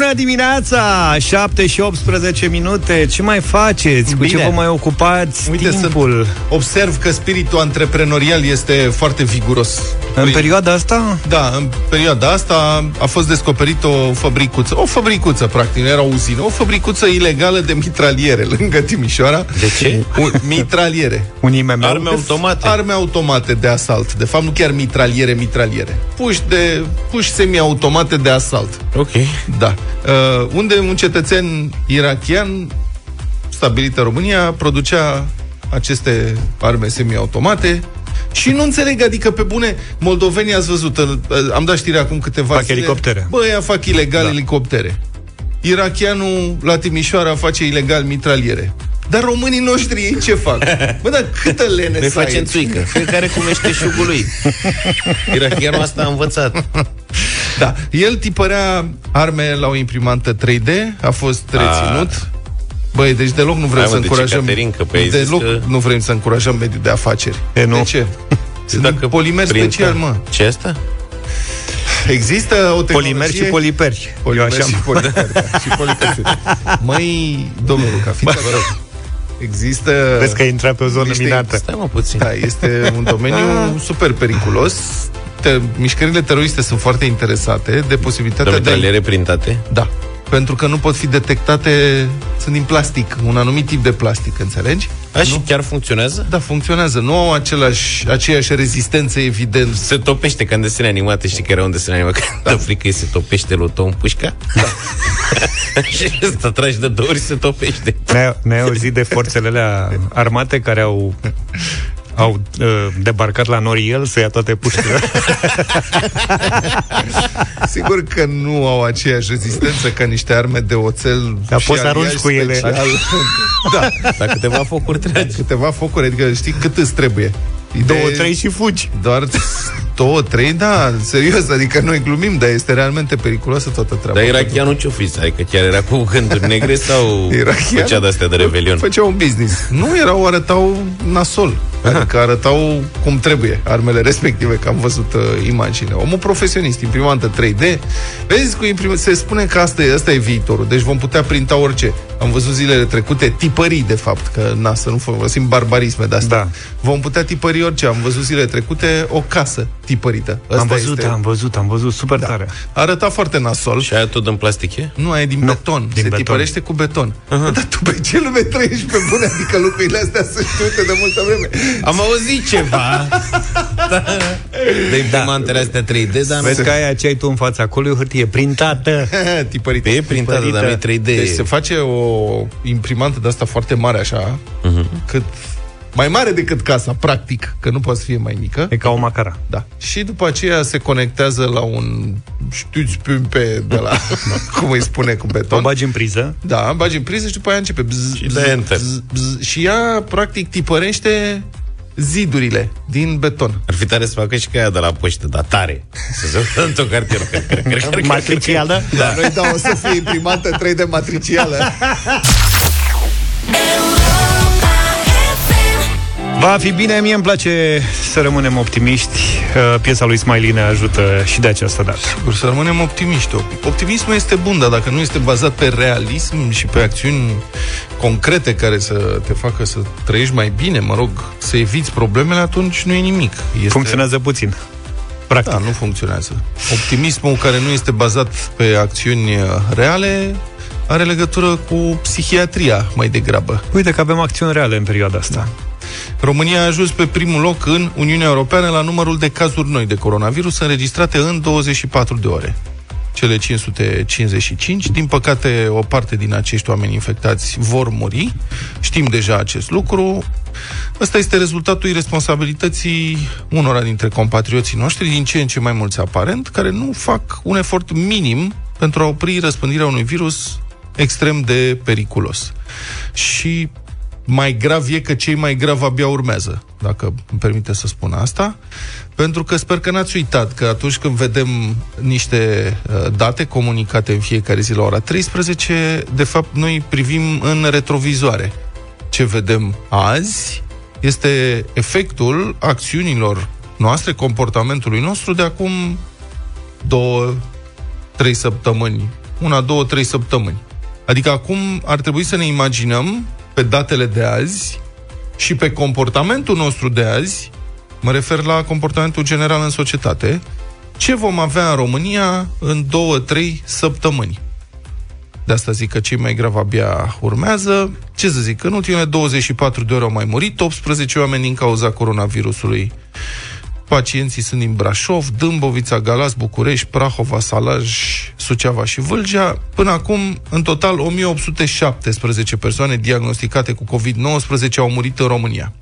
Bună dimineața! 7 și 18 minute. Ce mai faceți? Cu Bine. ce vă mai ocupați Uite, timpul? să observ că spiritul antreprenorial este foarte viguros. În Păi, perioada asta? Da, în perioada asta a fost descoperit o fabricuță, o fabricuță, practic, nu era o uzină, o fabricuță ilegală de mitraliere lângă Timișoara. De ce? U- mitraliere. Un IMM? Arme automate. Arme automate de asalt. De fapt, nu chiar mitraliere, mitraliere. Puși, de, puși semi-automate de asalt. Ok. Da. Uh, unde un cetățean irachian stabilit în România producea aceste arme semi-automate și nu înțeleg, adică pe bune, moldovenii ați văzut, uh, am dat știri acum câteva Fac zile. elicoptere. Bă, ea fac ilegal da. elicoptere. Irachianul la Timișoara face ilegal mitraliere. Dar românii noștri ei ce fac? Bă, dar câtă lene Noi să ai? facem țuică. Fiecare cu meșteșugul lui. Irachianul asta a învățat. Da, el tipărea arme la o imprimantă 3D, a fost reținut. Băi, deci deloc nu vrem Hai, mă, să deci, încurajăm Caterin, că pe ai zis Deloc că- nu vrem să încurajăm mediul de afaceri. E, nu. De ce? Sunt Dacă polimer printă- special, mă. Ce asta? Există o tehnologie... Polimer și poliperi. Polimer Eu așa și poliperi. da, și poliperi. Măi, domnul Luca, fiți vă rog. Există... Vezi că intra pe o zonă niște- minată. Stai mă puțin. Da, este un domeniu super periculos. Te, mișcările teroriste sunt foarte interesate de De posibilitatea de a mitraliere printate? Da. Pentru că nu pot fi detectate, sunt din plastic, un anumit tip de plastic, înțelegi? A, și chiar funcționează? Da, funcționează. Nu au același, aceeași rezistență, evident. Se topește ca în desene animate, știi că era un desen animat când da. frică îi se topește lui Tom Pușca? Da. și ăsta tragi de două ori se topește. Ne-ai, ne-ai auzit de forțele alea armate care au au uh, debarcat la Noriel să ia toate puștile. Sigur că nu au aceeași rezistență ca niște arme de oțel Dar și poți să arunci aliaj cu ele. special. da, La câteva focuri tragi. câteva focuri, adică știi cât îți trebuie. Două, trei și fugi. Doar două, trei, da, serios, adică noi glumim, dar este realmente periculoasă toată treaba. Dar irachianul ce-o fi? Adică chiar era cu gânduri negre sau Irachian? făcea de-astea de revelion? Făceau un business. Nu erau, arătau nasol. Adică arătau cum trebuie armele respective, că am văzut uh, imagine. Omul profesionist, imprimantă 3D. Vezi, cu imprim... se spune că asta e, asta e viitorul. Deci vom putea printa orice. Am văzut zilele trecute tipării, de fapt, că na, să nu folosim barbarisme de astea. Da. Vom putea tipări orice. Am văzut zilele trecute o casă tipărită. am Asta văzut, este... am văzut, am văzut, super da. tare. Arăta foarte nasol. Și aia tot în plastic e? Nu, aia e din Nu, beton. din se beton. tipărește cu beton. Uh-huh. Dar tu pe ce lume trăiești pe bune? Adică lucrurile astea sunt știute de multă vreme. Am auzit ceva. da. De imprimantele astea 3D, dar Vezi că aia ce ai tu în fața acolo e o hârtie printată. Tipărită. e printată, dar nu e 3D. Deci se face o imprimantă de asta foarte mare așa, uh-huh. cât mai mare decât casa, practic, că nu poate să fie mai mică. E ca o macara. Da. Și după aceea se conectează la un știți pe de la, cum îi spune, cu O beton. bagi în priză. Da, bagi în priză și după aia începe bzz, Și bzz, dă enter. bzz, bzz, și ea practic tipărește zidurile din beton. Ar fi tare să facă și ca aia de la poștă, dar tare. Să se uită într-o cartieră. Matricială? Da. Noi da, o să fie imprimată 3D matricială. Va fi bine, mie îmi place să rămânem optimiști. Uh, Piesa lui Smiley ne ajută și de această dată. Sigur, să rămânem optimiști. Optimismul este bun, dar dacă nu este bazat pe realism și pe acțiuni concrete care să te facă să trăiești mai bine, mă rog, să eviți problemele, atunci nu e nimic. Este... Funcționează puțin. Practic. Da, nu funcționează. Optimismul care nu este bazat pe acțiuni uh, reale are legătură cu psihiatria mai degrabă. Uite că avem acțiuni reale în perioada asta. România a ajuns pe primul loc în Uniunea Europeană la numărul de cazuri noi de coronavirus înregistrate în 24 de ore. Cele 555. Din păcate, o parte din acești oameni infectați vor muri. Știm deja acest lucru. Ăsta este rezultatul irresponsabilității unora dintre compatrioții noștri, din ce în ce mai mulți aparent, care nu fac un efort minim pentru a opri răspândirea unui virus extrem de periculos. Și mai grav e că cei mai grav abia urmează, dacă îmi permite să spun asta, pentru că sper că n-ați uitat că atunci când vedem niște uh, date comunicate în fiecare zi la ora 13, de fapt noi privim în retrovizoare. Ce vedem azi este efectul acțiunilor noastre, comportamentului nostru de acum două, trei săptămâni una, două, trei săptămâni. Adică acum ar trebui să ne imaginăm pe datele de azi și pe comportamentul nostru de azi, mă refer la comportamentul general în societate, ce vom avea în România în două, trei săptămâni. De asta zic că cei mai grav abia urmează. Ce să zic, în ultimele 24 de ore au mai murit 18 oameni din cauza coronavirusului. Pacienții sunt din Brașov, Dâmbovița, Galați, București, Prahova, Salaj, Suceava și Vâlcea. Până acum, în total, 1817 persoane diagnosticate cu COVID-19 au murit în România.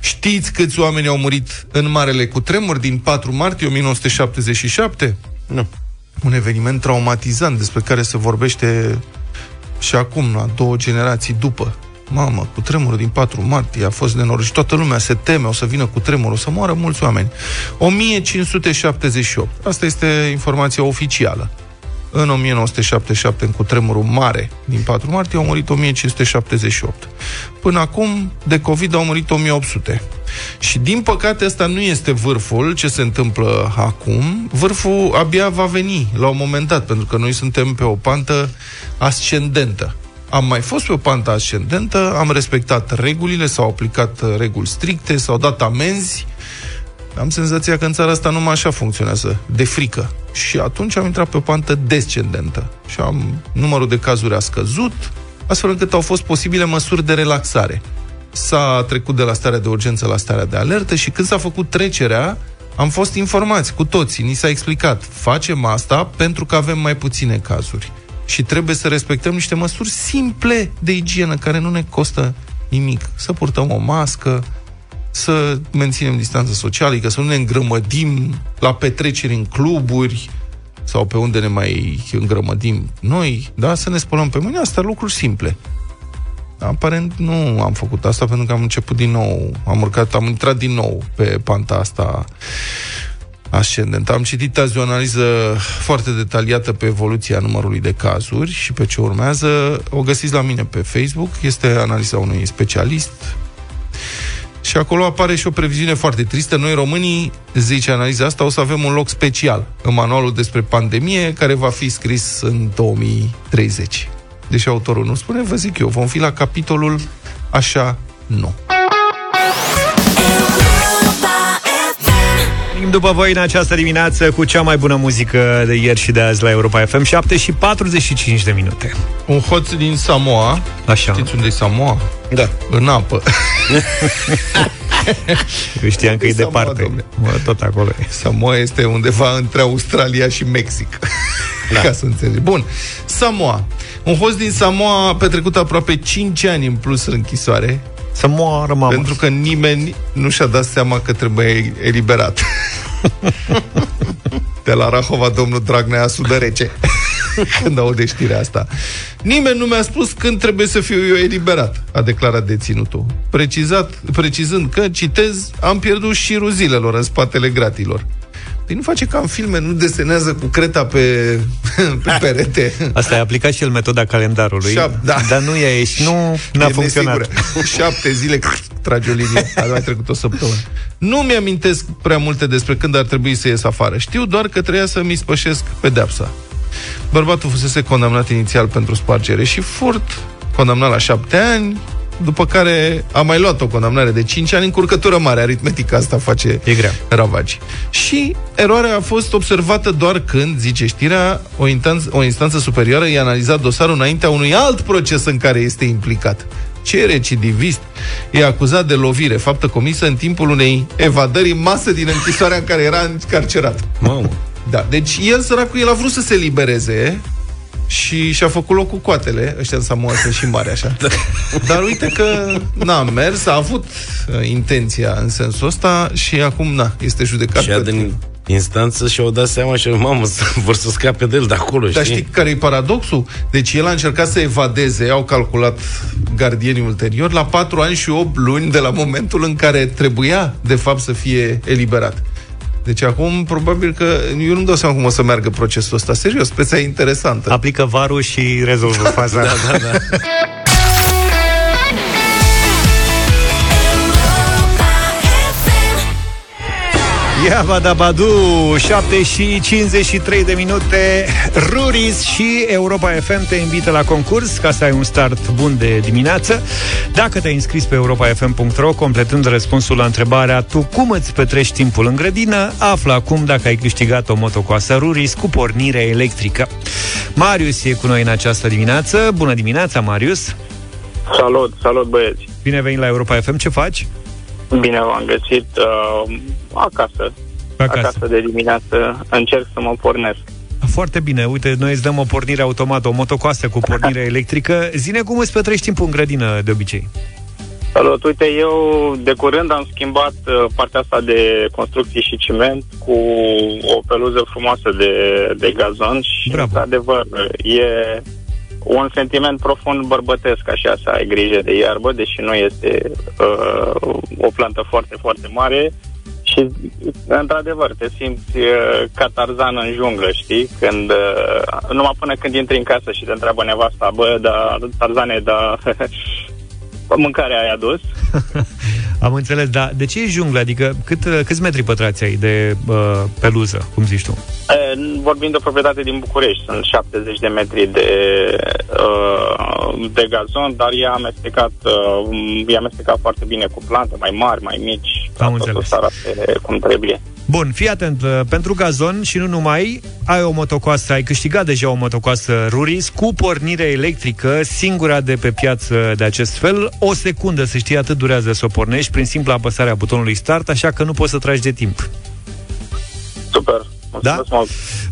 Știți câți oameni au murit în Marele Cutremur din 4 martie 1977? Nu. Un eveniment traumatizant despre care se vorbește și acum, la două generații după. Mamă, cu tremurul din 4 martie a fost nenorocit. Toată lumea se teme, o să vină cu tremurul, o să moară mulți oameni. 1578. Asta este informația oficială. În 1977, în cutremurul mare din 4 martie, au murit 1578. Până acum, de COVID au murit 1800. Și din păcate asta nu este vârful ce se întâmplă acum. Vârful abia va veni la un moment dat, pentru că noi suntem pe o pantă ascendentă. Am mai fost pe o pantă ascendentă, am respectat regulile, s-au aplicat reguli stricte, s-au dat amenzi. Am senzația că în țara asta numai așa funcționează, de frică. Și atunci am intrat pe o pantă descendentă. Și am, numărul de cazuri a scăzut, astfel încât au fost posibile măsuri de relaxare. S-a trecut de la starea de urgență la starea de alertă și când s-a făcut trecerea, am fost informați cu toții, ni s-a explicat. Facem asta pentru că avem mai puține cazuri și trebuie să respectăm niște măsuri simple de igienă care nu ne costă nimic. Să purtăm o mască, să menținem distanța socială, adică să nu ne îngrămădim la petreceri în cluburi sau pe unde ne mai îngrămădim noi, da? Să ne spălăm pe mâini, asta lucruri simple. Aparent nu am făcut asta pentru că am început din nou, am urcat, am intrat din nou pe panta asta ascendent. Am citit azi o analiză foarte detaliată pe evoluția numărului de cazuri și pe ce urmează. O găsiți la mine pe Facebook. Este analiza unui specialist. Și acolo apare și o previziune foarte tristă. Noi, românii, zice analiza asta, o să avem un loc special în manualul despre pandemie, care va fi scris în 2030. Deși autorul nu spune, vă zic eu, vom fi la capitolul Așa nu. După voi în această dimineață cu cea mai bună muzică de ieri și de azi la Europa FM 7 și 45 de minute. Un hoț din Samoa. Așa. Știți unde e Samoa? Da. În apă. Eu știam că e, e departe. Mă, tot acolo e. Samoa este undeva între Australia și Mexic. Da. Ca să înțelegi. Bun. Samoa. Un host din Samoa a petrecut aproape 5 ani în plus în închisoare să moară mama. Pentru că nimeni nu și-a dat seama că trebuie eliberat. De la Rahova, domnul Dragnea sudă rece. când aude știrea asta. Nimeni nu mi-a spus când trebuie să fiu eu eliberat, a declarat deținutul. Precizat, precizând că, citez, am pierdut șirul zilelor în spatele gratilor. Păi nu face ca în filme, nu desenează cu creta pe, pe perete. Asta e aplicat și el metoda calendarului, Șap, da. dar nu e ieși, nu a funcționat. Nesigură. Șapte zile trage o linie, a mai trecut o săptămână. Nu mi-amintesc prea multe despre când ar trebui să ies afară. Știu doar că trebuia să-mi spășesc pedeapsa. Bărbatul fusese condamnat inițial pentru spargere și furt, condamnat la șapte ani, după care a mai luat o condamnare de 5 ani, încurcătură mare, aritmetică asta face e grea. ravagi. Și eroarea a fost observată doar când, zice știrea, o, instanță, o instanță superioară i-a analizat dosarul înaintea unui alt proces în care este implicat. Ce recidivist e acuzat de lovire, faptă comisă în timpul unei evadări în masă din închisoarea în care era încarcerat. Mamă. Da, deci el, săracul, el a vrut să se libereze, și și-a făcut locul coatele, ăștia în Samoa sunt și mari așa. Da. Dar uite că n-a mers, a avut uh, intenția în sensul ăsta și acum, na, este judecat. Și din instanță și-au dat seama și mamă, vor să scape de el de acolo, Dar știi care e paradoxul? Deci el a încercat să evadeze, au calculat gardienii ulterior, la 4 ani și 8 luni de la momentul în care trebuia, de fapt, să fie eliberat. Deci acum, probabil că eu nu-mi dau seama cum o să meargă procesul ăsta. Serios, speța interesantă. Aplică varul și rezolvă faza. da, da, da. Ia Badu, 7 și 53 de minute Ruris și Europa FM te invită la concurs ca să ai un start bun de dimineață Dacă te-ai înscris pe europafm.ro completând răspunsul la întrebarea Tu cum îți petrești timpul în grădină? Află acum dacă ai câștigat o motocoasă Ruris cu pornire electrică Marius e cu noi în această dimineață Bună dimineața, Marius! Salut, salut băieți! Bine venit la Europa FM, ce faci? Bine v-am găsit uh, acasă. acasă. Acasă de dimineață. Încerc să mă pornesc. Foarte bine, uite, noi îți dăm o pornire automată, o motocoasă cu pornire electrică. Zine cum îți petrești timpul în grădină de obicei? Salut, uite, eu de curând am schimbat uh, partea asta de construcții și ciment cu o peluză frumoasă de, de gazon și, Bravo. într-adevăr, e un sentiment profund bărbătesc, așa, să ai grijă de iarbă, deși nu este uh, o plantă foarte, foarte mare. Și, într-adevăr, te simți uh, ca tarzan în junglă, știi? Când, uh, numai până când intri în casă și te întreabă nevasta, bă, dar tarzane, dar mâncarea ai adus. Am înțeles, dar de ce e junglă? Adică cât, câți metri pătrați ai de uh, peluză, cum zici tu? E, vorbim de o proprietate din București, sunt 70 de metri de, uh, de gazon, dar e amestecat, uh, e amestecat foarte bine cu plante mai mari, mai mici. Am înțeles. Să arate cum trebuie. Bun, fii atent, uh, pentru gazon și nu numai, ai o motocoasă, ai câștigat deja o motocoasă Ruris cu pornire electrică, singura de pe piață de acest fel. O secundă, să știi, atât durează să o pornești prin simpla apăsare a butonului start, așa că nu poți să tragi de timp. Super, da?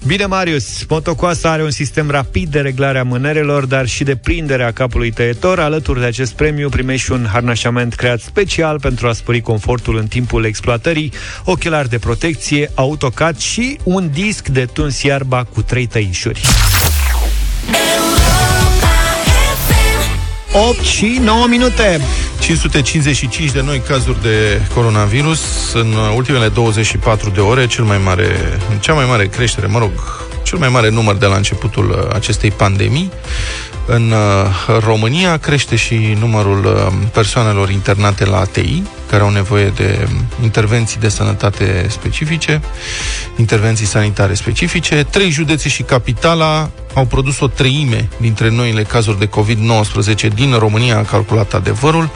Bine, Marius, motocoasa are un sistem rapid de reglare a mânerelor, dar și de prindere a capului tăietor. Alături de acest premiu primești un harnașament creat special pentru a spori confortul în timpul exploatării, ochelari de protecție, autocat și un disc de tuns iarba cu trei tăișuri. 8 și 9 minute. 555 de noi cazuri de coronavirus în ultimele 24 de ore, cel mai mare, cea mai mare creștere, mă rog, cel mai mare număr de la începutul uh, acestei pandemii. În uh, România crește și numărul uh, persoanelor internate la ATI, care au nevoie de um, intervenții de sănătate specifice, intervenții sanitare specifice. Trei județe și capitala au produs o treime dintre noile cazuri de COVID-19 din România, a calculat adevărul.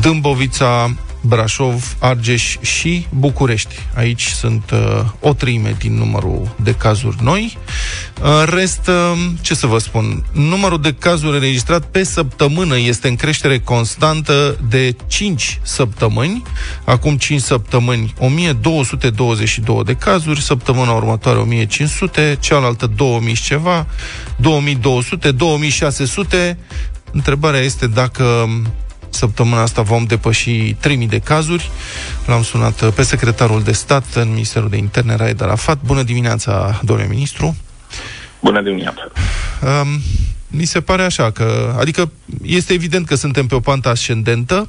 Dâmbovița, Brașov, Argeș și București. Aici sunt uh, o treime din numărul de cazuri noi. În uh, rest, uh, ce să vă spun, numărul de cazuri înregistrat pe săptămână este în creștere constantă de 5 săptămâni. Acum 5 săptămâni 1222 de cazuri, săptămâna următoare 1500, cealaltă 2000 și ceva, 2200, 2600. Întrebarea este dacă Săptămâna asta vom depăși 3000 de cazuri. L-am sunat pe secretarul de stat în Ministerul de Interne, Raed Arafat. Bună dimineața, domnule ministru! Bună dimineața! Um, mi se pare așa că, adică este evident că suntem pe o pantă ascendentă,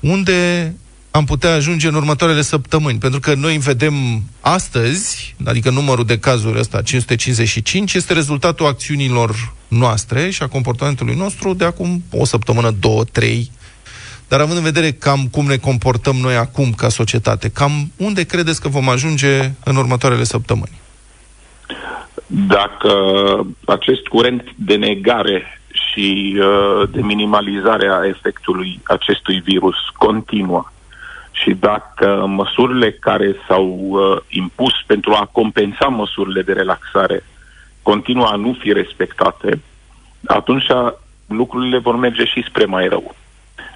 unde am putea ajunge în următoarele săptămâni. Pentru că noi vedem astăzi, adică numărul de cazuri ăsta, 555, este rezultatul acțiunilor noastre și a comportamentului nostru de acum o săptămână, două, trei. Dar având în vedere cam cum ne comportăm noi acum ca societate, cam unde credeți că vom ajunge în următoarele săptămâni? Dacă acest curent de negare și uh, de minimalizare a efectului acestui virus continuă și dacă măsurile care s-au uh, impus pentru a compensa măsurile de relaxare continuă a nu fi respectate, atunci lucrurile vor merge și spre mai rău.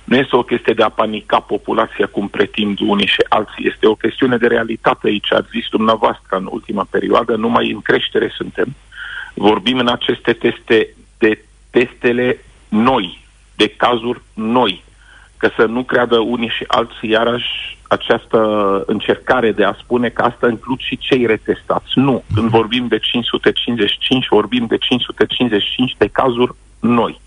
Nu este o chestie de a panica populația cum pretind unii și alții. Este o chestiune de realitate aici. Ați zis dumneavoastră în ultima perioadă, numai în creștere suntem. Vorbim în aceste teste de testele noi, de cazuri noi că să nu creadă unii și alții iarăși această încercare de a spune că asta includ și cei retestați. Nu. Când vorbim de 555, vorbim de 555 de cazuri noi.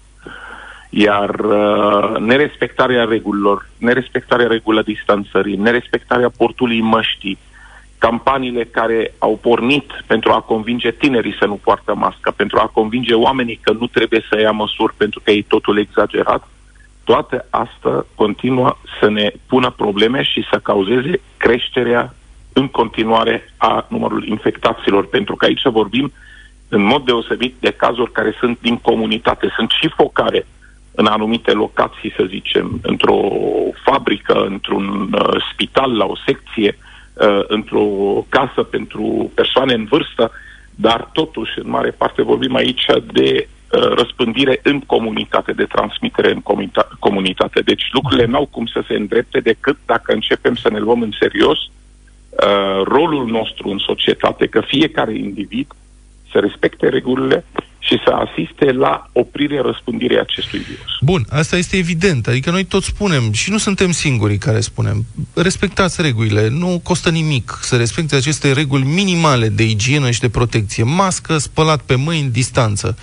Iar uh, nerespectarea regulilor, nerespectarea regulă distanțării, nerespectarea portului măștii, campaniile care au pornit pentru a convinge tinerii să nu poartă mască, pentru a convinge oamenii că nu trebuie să ia măsuri pentru că e totul exagerat, toate asta continuă să ne pună probleme și să cauzeze creșterea în continuare a numărului infectaților, pentru că aici vorbim în mod deosebit de cazuri care sunt din comunitate. Sunt și focare în anumite locații, să zicem, într-o fabrică, într-un uh, spital, la o secție, uh, într-o casă pentru persoane în vârstă, dar totuși, în mare parte, vorbim aici de uh, răspândire în comunitate, de transmitere în comunita- comunitate. Deci lucrurile n-au cum să se îndrepte decât dacă începem să ne luăm în serios uh, rolul nostru în societate, că fiecare individ să respecte regulile și să asiste la oprirea răspândirii acestui virus. Bun, asta este evident. Adică noi toți spunem, și nu suntem singurii care spunem, respectați regulile, nu costă nimic să respecte aceste reguli minimale de igienă și de protecție. Mască, spălat pe mâini, distanță.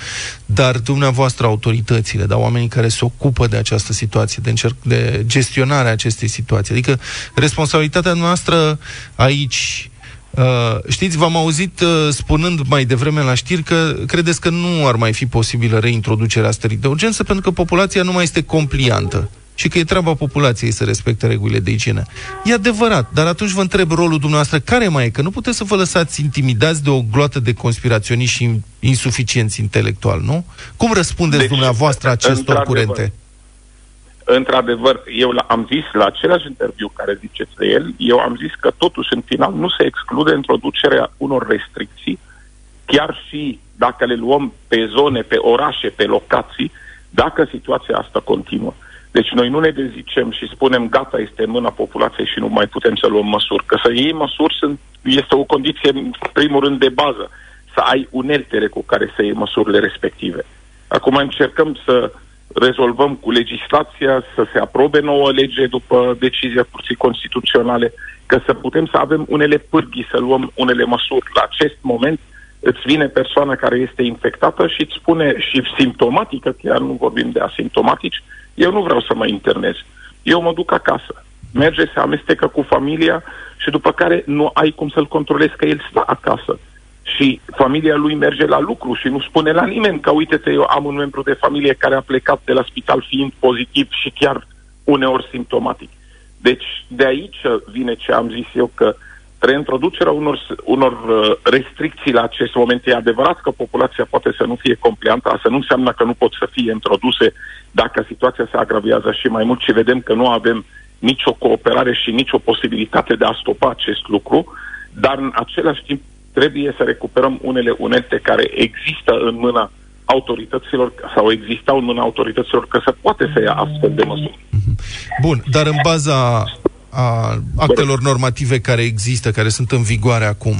Dar dumneavoastră, autoritățile, da, oamenii care se ocupă de această situație, de, încerc, de gestionarea acestei situații, adică responsabilitatea noastră aici Uh, știți, v-am auzit uh, spunând mai devreme la știri că credeți că nu ar mai fi posibilă reintroducerea stării de urgență pentru că populația nu mai este compliantă și că e treaba populației să respecte regulile de igienă. E adevărat, dar atunci vă întreb rolul dumneavoastră, care mai e? Că nu puteți să vă lăsați intimidați de o gloată de conspiraționiști și insuficienți intelectual, nu? Cum răspundeți deci, dumneavoastră acestor curente? Într-adevăr, eu am zis la același interviu care ziceți de el, eu am zis că totuși în final nu se exclude introducerea unor restricții, chiar și dacă le luăm pe zone, pe orașe, pe locații, dacă situația asta continuă. Deci noi nu ne dezicem și spunem gata, este în mâna populației și nu mai putem să luăm măsuri. Că să iei măsuri sunt, este o condiție, în primul rând, de bază. Să ai uneltele cu care să iei măsurile respective. Acum încercăm să rezolvăm cu legislația, să se aprobe nouă lege după decizia Curții Constituționale, că să putem să avem unele pârghii, să luăm unele măsuri. La acest moment îți vine persoana care este infectată și îți spune și simptomatică, chiar nu vorbim de asimptomatici, eu nu vreau să mă internez. Eu mă duc acasă. Merge, se amestecă cu familia și după care nu ai cum să-l controlezi că el stă acasă și familia lui merge la lucru și nu spune la nimeni că, uite-te, eu am un membru de familie care a plecat de la spital fiind pozitiv și chiar uneori simptomatic. Deci, de aici vine ce am zis eu, că reintroducerea unor, unor uh, restricții la acest moment e adevărat că populația poate să nu fie compliantă, asta nu înseamnă că nu pot să fie introduse dacă situația se agravează și mai mult și vedem că nu avem nicio cooperare și nicio posibilitate de a stopa acest lucru, dar în același timp trebuie să recuperăm unele unelte care există în mâna autorităților sau existau în mâna autorităților că se poate să ia astfel de măsuri. Bun, dar în baza a actelor normative care există, care sunt în vigoare acum,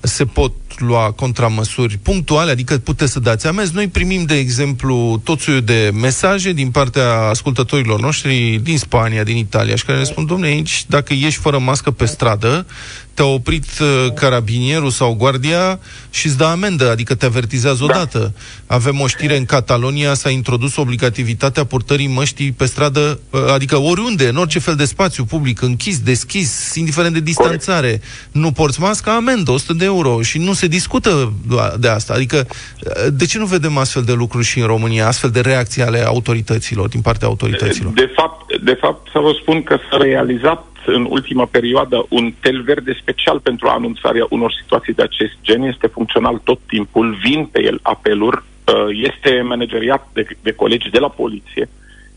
se pot lua contramăsuri punctuale, adică puteți să dați amenzi. Noi primim, de exemplu, tot soiul de mesaje din partea ascultătorilor noștri din Spania, din Italia, și care ne spun, domnule, aici, dacă ieși fără mască pe stradă, te-a oprit uh, carabinierul sau guardia și îți dă amendă, adică te avertizează da. odată. Avem o știre în Catalonia, s-a introdus obligativitatea purtării măștii pe stradă, uh, adică oriunde, în orice fel de spațiu public, închis, deschis, indiferent de distanțare. Corect. Nu porți masca, amendă, 100 de euro și nu se discută de asta. Adică, uh, de ce nu vedem astfel de lucruri și în România, astfel de reacții ale autorităților, din partea autorităților? De fapt, de fapt să vă spun că s-a realizat în ultima perioadă un tel verde special pentru anunțarea unor situații de acest gen. Este funcțional tot timpul, vin pe el apeluri, uh, este manageriat de, de colegi de la poliție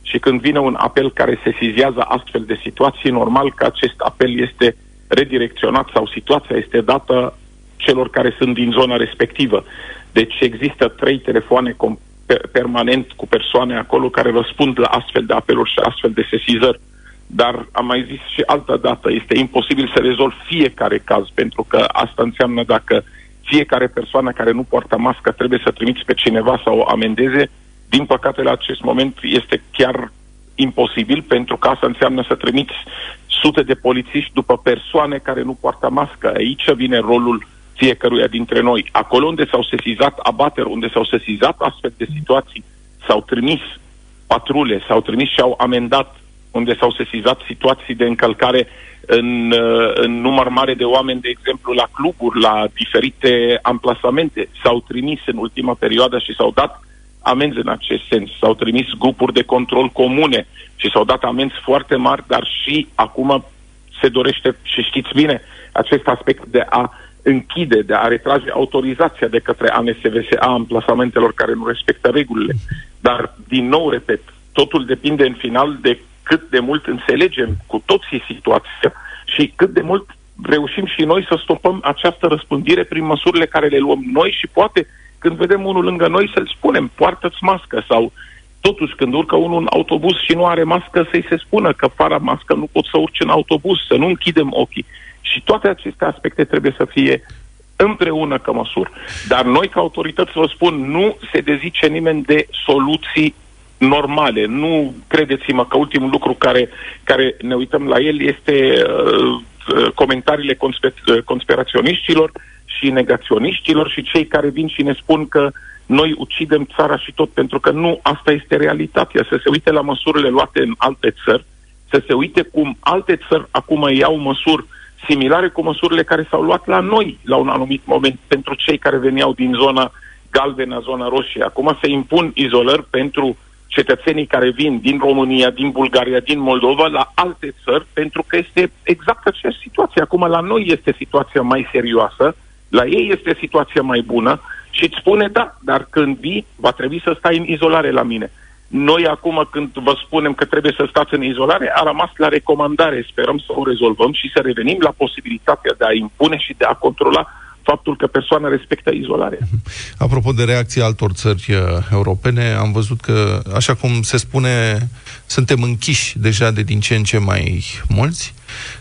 și când vine un apel care se sizează astfel de situații, normal că acest apel este redirecționat sau situația este dată celor care sunt din zona respectivă. Deci există trei telefoane permanent cu persoane acolo care răspund la astfel de apeluri și astfel de sesizări. Dar am mai zis și altă dată, este imposibil să rezolv fiecare caz, pentru că asta înseamnă dacă fiecare persoană care nu poartă mască trebuie să trimiți pe cineva sau o amendeze, din păcate la acest moment este chiar imposibil, pentru că asta înseamnă să trimiți sute de polițiști după persoane care nu poartă mască. Aici vine rolul fiecăruia dintre noi. Acolo unde s-au sesizat abateri, unde s-au sesizat astfel de situații, s-au trimis patrule, s-au trimis și au amendat unde s-au sesizat situații de încălcare în, uh, în număr mare de oameni, de exemplu, la cluburi, la diferite amplasamente. S-au trimis în ultima perioadă și s-au dat amenzi în acest sens. S-au trimis grupuri de control comune și s-au dat amenzi foarte mari, dar și acum se dorește, și știți bine, acest aspect de a închide, de a retrage autorizația de către ANSVSA a amplasamentelor care nu respectă regulile. Dar, din nou, repet, totul depinde în final de cât de mult înțelegem cu toții situația și cât de mult reușim și noi să stopăm această răspândire prin măsurile care le luăm noi și poate când vedem unul lângă noi să-l spunem, poartă-ți mască sau totuși când urcă unul în autobuz și nu are mască să-i se spună că fără mască nu pot să urci în autobuz, să nu închidem ochii. Și toate aceste aspecte trebuie să fie împreună ca măsuri. Dar noi, ca autorități, vă spun, nu se dezice nimeni de soluții normale. Nu credeți-mă că ultimul lucru care, care ne uităm la el este uh, uh comentariile conspe- uh, conspiraționiștilor și negaționiștilor și cei care vin și ne spun că noi ucidem țara și tot, pentru că nu asta este realitatea. Să se uite la măsurile luate în alte țări, să se uite cum alte țări acum iau măsuri similare cu măsurile care s-au luat la noi la un anumit moment pentru cei care veneau din zona galbenă, zona roșie. Acum se impun izolări pentru cetățenii care vin din România, din Bulgaria, din Moldova la alte țări, pentru că este exact aceeași situație. Acum la noi este situația mai serioasă, la ei este situația mai bună și îți spune, da, dar când vii, va trebui să stai în izolare la mine. Noi acum când vă spunem că trebuie să stați în izolare, a rămas la recomandare. Sperăm să o rezolvăm și să revenim la posibilitatea de a impune și de a controla faptul că persoana respectă izolarea. Apropo de reacția altor țări uh, europene, am văzut că, așa cum se spune, suntem închiși deja de din ce în ce mai mulți.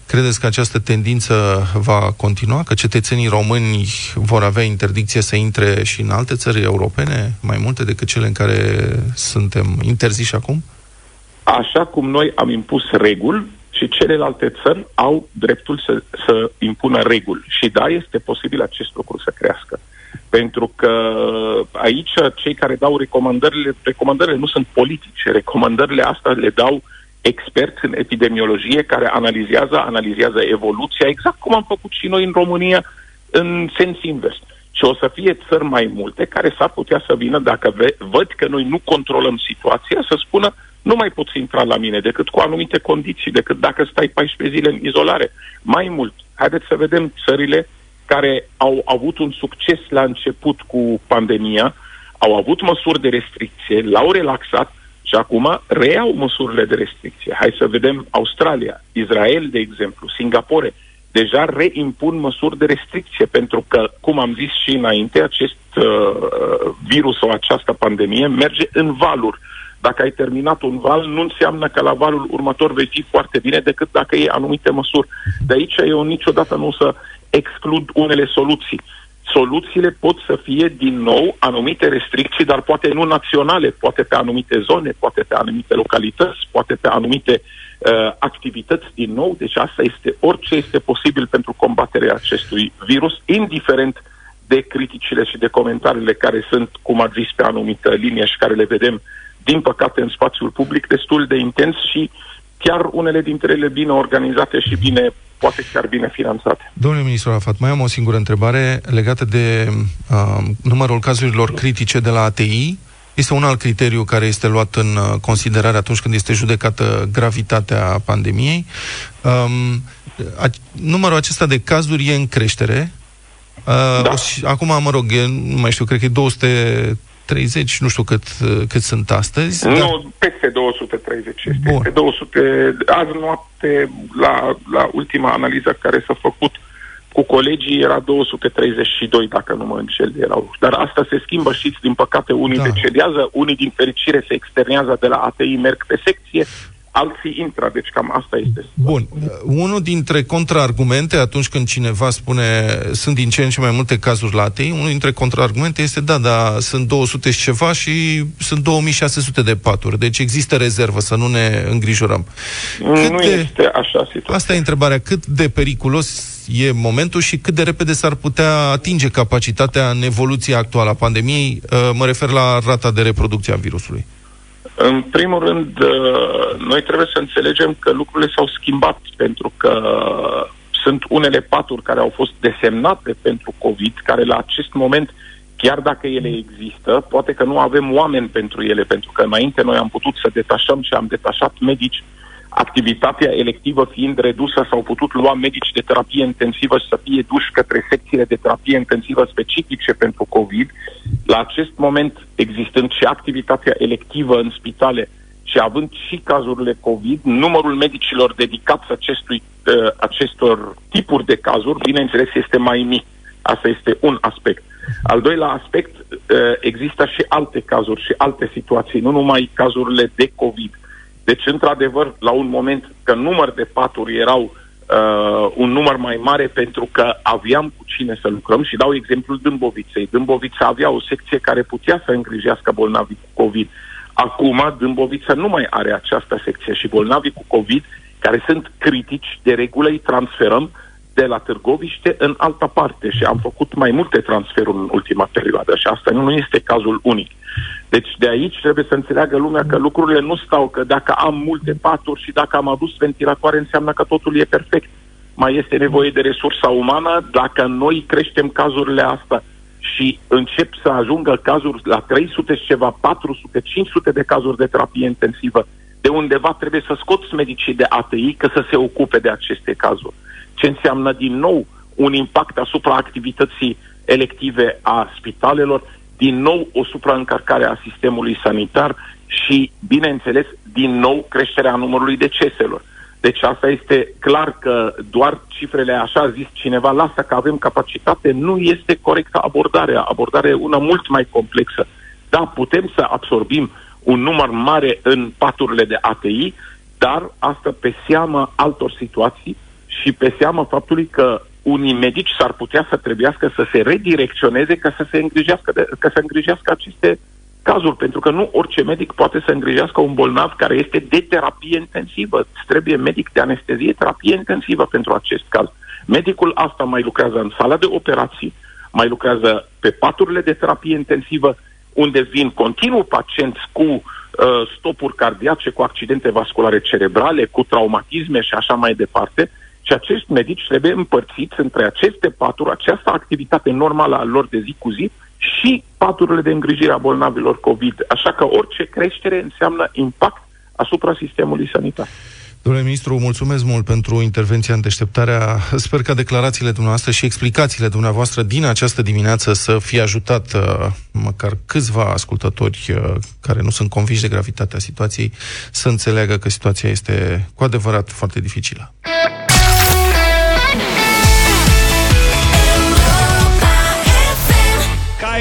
Credeți că această tendință va continua? Că cetățenii români vor avea interdicție să intre și în alte țări europene, mai multe decât cele în care suntem interziși acum? Așa cum noi am impus reguli, și celelalte țări au dreptul să, să impună reguli. Și da, este posibil acest lucru să crească. Pentru că aici cei care dau recomandările, recomandările nu sunt politice, recomandările astea le dau experți în epidemiologie care analizează, analizează evoluția, exact cum am făcut și noi în România, în sens invers. Și o să fie țări mai multe care s-ar putea să vină, dacă văd că noi nu controlăm situația, să spună nu mai poți intra la mine decât cu anumite condiții, decât dacă stai 14 zile în izolare. Mai mult, haideți să vedem țările care au avut un succes la început cu pandemia, au avut măsuri de restricție, l-au relaxat și acum reiau măsurile de restricție. Hai să vedem Australia, Israel, de exemplu, Singapore, deja reimpun măsuri de restricție, pentru că, cum am zis și înainte, acest uh, virus sau această pandemie merge în valuri. Dacă ai terminat un val, nu înseamnă că la valul următor vei fi foarte bine decât dacă iei anumite măsuri. De aici eu niciodată nu o să exclud unele soluții. Soluțiile pot să fie din nou anumite restricții, dar poate nu naționale, poate pe anumite zone, poate pe anumite localități, poate pe anumite uh, activități din nou. Deci asta este orice este posibil pentru combaterea acestui virus, indiferent de criticile și de comentariile care sunt, cum ați zis, pe anumită linie și care le vedem uh, din păcate, în spațiul public destul de intens și chiar unele dintre ele bine organizate și bine, poate chiar bine finanțate. Domnule ministru Rafat, mai am o singură întrebare legată de uh, numărul cazurilor critice de la ATI. Este un alt criteriu care este luat în uh, considerare atunci când este judecată gravitatea pandemiei. Um, a, numărul acesta de cazuri e în creștere. Uh, da. Și acum, mă rog, e, nu mai știu, cred că e 200 30, nu știu cât, cât sunt astăzi. Nu, dar... peste 230 este. Bun. Peste 200. Azi noapte, la, la ultima analiză care s-a făcut cu colegii, era 232, dacă nu mă înșel, erau. Dar asta se schimbă, știți, din păcate, unii da. decedează, unii din fericire se externează de la ATI, merg pe secție, alții intră, deci cam asta este. Bun. Unul dintre contraargumente, atunci când cineva spune sunt din ce în ce mai multe cazuri la ATI, unul dintre contraargumente este da, da, sunt 200 și ceva și sunt 2600 de paturi, deci există rezervă, să nu ne îngrijorăm. Cât nu de... este așa situația. Asta e întrebarea, cât de periculos e momentul și cât de repede s-ar putea atinge capacitatea în evoluția actuală a pandemiei, mă refer la rata de reproducție a virusului. În primul rând, uh, noi trebuie să înțelegem că lucrurile s-au schimbat pentru că sunt unele paturi care au fost desemnate pentru COVID, care la acest moment, chiar dacă ele există, poate că nu avem oameni pentru ele, pentru că înainte noi am putut să detașăm și am detașat medici activitatea electivă fiind redusă, s-au putut lua medici de terapie intensivă și să fie duși către secțiile de terapie intensivă specifice pentru COVID. La acest moment, existând și activitatea electivă în spitale și având și cazurile COVID, numărul medicilor dedicați acestui, uh, acestor tipuri de cazuri, bineînțeles, este mai mic. Asta este un aspect. Al doilea aspect, uh, există și alte cazuri și alte situații, nu numai cazurile de COVID. Deci, într-adevăr, la un moment că număr de paturi erau uh, un număr mai mare pentru că aveam cu cine să lucrăm și dau exemplul Dâmboviței. Dâmbovița avea o secție care putea să îngrijească bolnavii cu COVID. Acum, Dâmbovița nu mai are această secție și bolnavii cu COVID, care sunt critici, de regulă îi transferăm uh, de la Târgoviște în alta parte și am făcut mai multe transferuri în ultima perioadă și asta nu este cazul unic. Deci de aici trebuie să înțeleagă lumea că lucrurile nu stau, că dacă am multe paturi și dacă am adus ventilatoare înseamnă că totul e perfect. Mai este nevoie de resursa umană, dacă noi creștem cazurile astea și încep să ajungă cazuri la 300 și ceva, 400, 500 de cazuri de terapie intensivă, de undeva trebuie să scoți medicii de ATI că să se ocupe de aceste cazuri ce înseamnă din nou un impact asupra activității elective a spitalelor, din nou o supraîncărcare a sistemului sanitar și, bineînțeles, din nou creșterea numărului deceselor. Deci asta este clar că doar cifrele, așa zis cineva, lasă că avem capacitate, nu este corectă abordarea. Abordarea e una mult mai complexă. Da, putem să absorbim un număr mare în paturile de ATI, dar asta pe seama altor situații și pe seama faptului că unii medici s-ar putea să trebuiască să se redirecționeze ca să se îngrijească, de, ca să îngrijească aceste cazuri, pentru că nu orice medic poate să îngrijească un bolnav care este de terapie intensivă. Îți trebuie medic de anestezie, terapie intensivă pentru acest caz. Medicul asta mai lucrează în sala de operații, mai lucrează pe paturile de terapie intensivă, unde vin continuu pacienți cu uh, stopuri cardiace, cu accidente vasculare cerebrale, cu traumatisme și așa mai departe, și acești medici trebuie împărțiți între aceste paturi, această activitate normală a lor de zi cu zi și paturile de îngrijire a bolnavilor COVID. Așa că orice creștere înseamnă impact asupra sistemului sanitar. Domnule ministru, mulțumesc mult pentru intervenția în deșteptarea. Sper ca declarațiile dumneavoastră și explicațiile dumneavoastră din această dimineață să fie ajutat uh, măcar câțiva ascultători uh, care nu sunt convinși de gravitatea situației să înțeleagă că situația este cu adevărat foarte dificilă.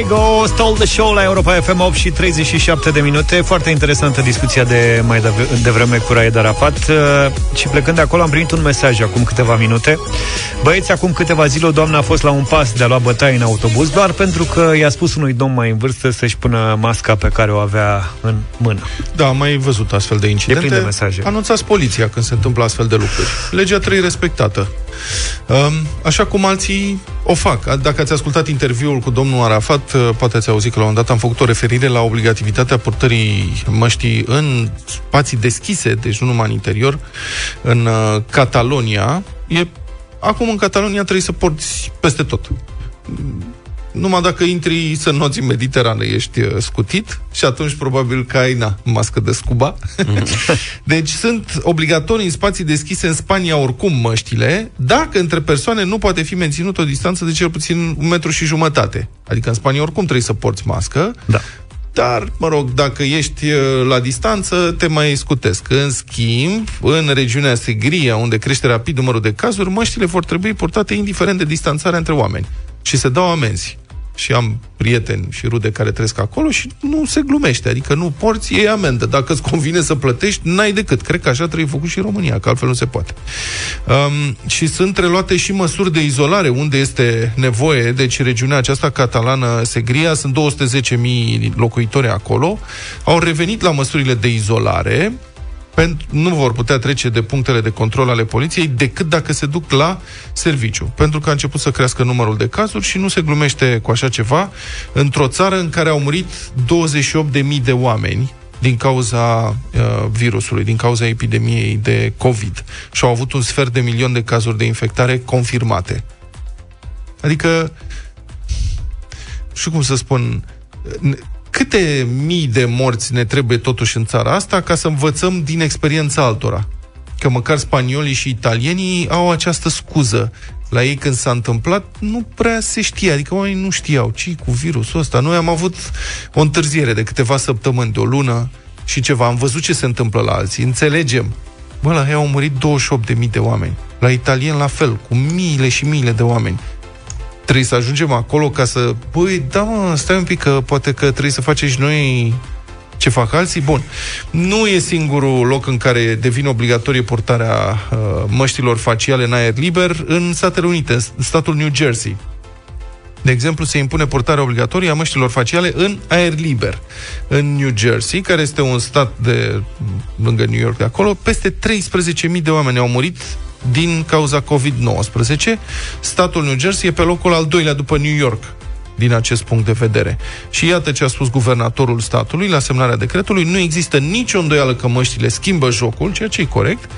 Go, Stole the Show la Europa FM 8 și 37 de minute. Foarte interesantă discuția de mai devreme cu Raed Arafat. Uh, și plecând de acolo am primit un mesaj acum câteva minute. Băieți, acum câteva zile o doamnă a fost la un pas de a lua bătaie în autobuz doar pentru că i-a spus unui domn mai în vârstă să-și pună masca pe care o avea în mână. Da, am mai văzut astfel de incidente. De mesaje. Anunțați poliția când se întâmplă astfel de lucruri. Legea trebuie respectată. Um, așa cum alții o fac. Dacă ați ascultat interviul cu domnul Arafat, uh, poate ați auzit că la un dat am făcut o referire la obligativitatea purtării măștii în spații deschise, deci nu numai în interior, în uh, Catalonia. E, acum în Catalonia trebuie să porți peste tot numai dacă intri să noți în Mediterană ești uh, scutit și atunci probabil că ai, na, mască de scuba. Mm. deci sunt obligatorii în spații deschise în Spania oricum măștile, dacă între persoane nu poate fi menținut o distanță de cel puțin un metru și jumătate. Adică în Spania oricum trebuie să porți mască. Da. Dar, mă rog, dacă ești uh, la distanță, te mai scutesc. În schimb, în regiunea Segria, unde crește rapid numărul de cazuri, măștile vor trebui purtate indiferent de distanțarea între oameni. Și se dau amenzi și am prieteni și rude care trăiesc acolo și nu se glumește, adică nu porți, ei amendă. Dacă îți convine să plătești, n-ai decât. Cred că așa trebuie făcut și în România, că altfel nu se poate. Um, și sunt reluate și măsuri de izolare unde este nevoie, deci regiunea aceasta catalană, Segria, sunt 210.000 locuitori acolo, au revenit la măsurile de izolare, pentru, nu vor putea trece de punctele de control ale poliției decât dacă se duc la serviciu. Pentru că a început să crească numărul de cazuri și nu se glumește cu așa ceva într-o țară în care au murit 28.000 de oameni din cauza uh, virusului, din cauza epidemiei de COVID și au avut un sfert de milion de cazuri de infectare confirmate. Adică, și cum să spun, câte mii de morți ne trebuie totuși în țara asta ca să învățăm din experiența altora? că măcar spaniolii și italienii au această scuză. La ei când s-a întâmplat, nu prea se știa, adică oamenii nu știau ce cu virusul ăsta. Noi am avut o întârziere de câteva săptămâni, de o lună și ceva. Am văzut ce se întâmplă la alții, înțelegem. Bă, la ei au murit 28.000 de oameni. La italien la fel, cu miile și miile de oameni trebuie să ajungem acolo ca să... Păi, da, mă, stai un pic, că poate că trebuie să facem și noi ce fac alții. Bun, nu e singurul loc în care devine obligatorie portarea uh, măștilor faciale în aer liber în Statele Unite, în statul New Jersey. De exemplu, se impune portarea obligatorie a măștilor faciale în aer liber. În New Jersey, care este un stat de lângă New York de acolo, peste 13.000 de oameni au murit din cauza COVID-19. Statul New Jersey e pe locul al doilea după New York din acest punct de vedere. Și iată ce a spus guvernatorul statului la semnarea decretului. Nu există nicio îndoială că măștile schimbă jocul, ceea ce e corect.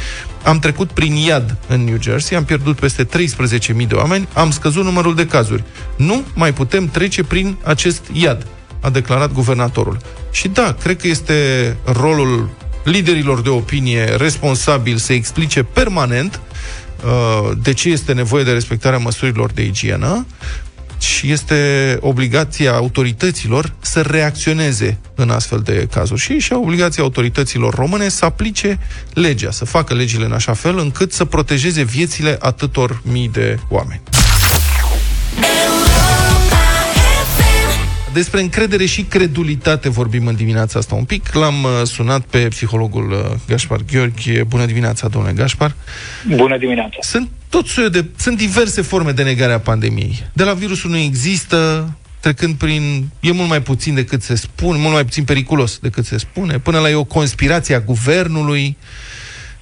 Am trecut prin iad în New Jersey, am pierdut peste 13.000 de oameni, am scăzut numărul de cazuri. Nu mai putem trece prin acest iad, a declarat guvernatorul. Și da, cred că este rolul liderilor de opinie responsabil să explice permanent uh, de ce este nevoie de respectarea măsurilor de igienă și este obligația autorităților să reacționeze în astfel de cazuri. Și și obligația autorităților române să aplice legea, să facă legile în așa fel încât să protejeze viețile atâtor mii de oameni. Despre încredere și credulitate vorbim în dimineața asta un pic. L-am uh, sunat pe psihologul uh, Gașpar Gheorghe. Bună dimineața, domnule Gașpar. Bună dimineața. Sunt tot de... Sunt diverse forme de negare a pandemiei. De la virusul nu există, trecând prin... E mult mai puțin decât se spune, mult mai puțin periculos decât se spune, până la e o conspirație a guvernului.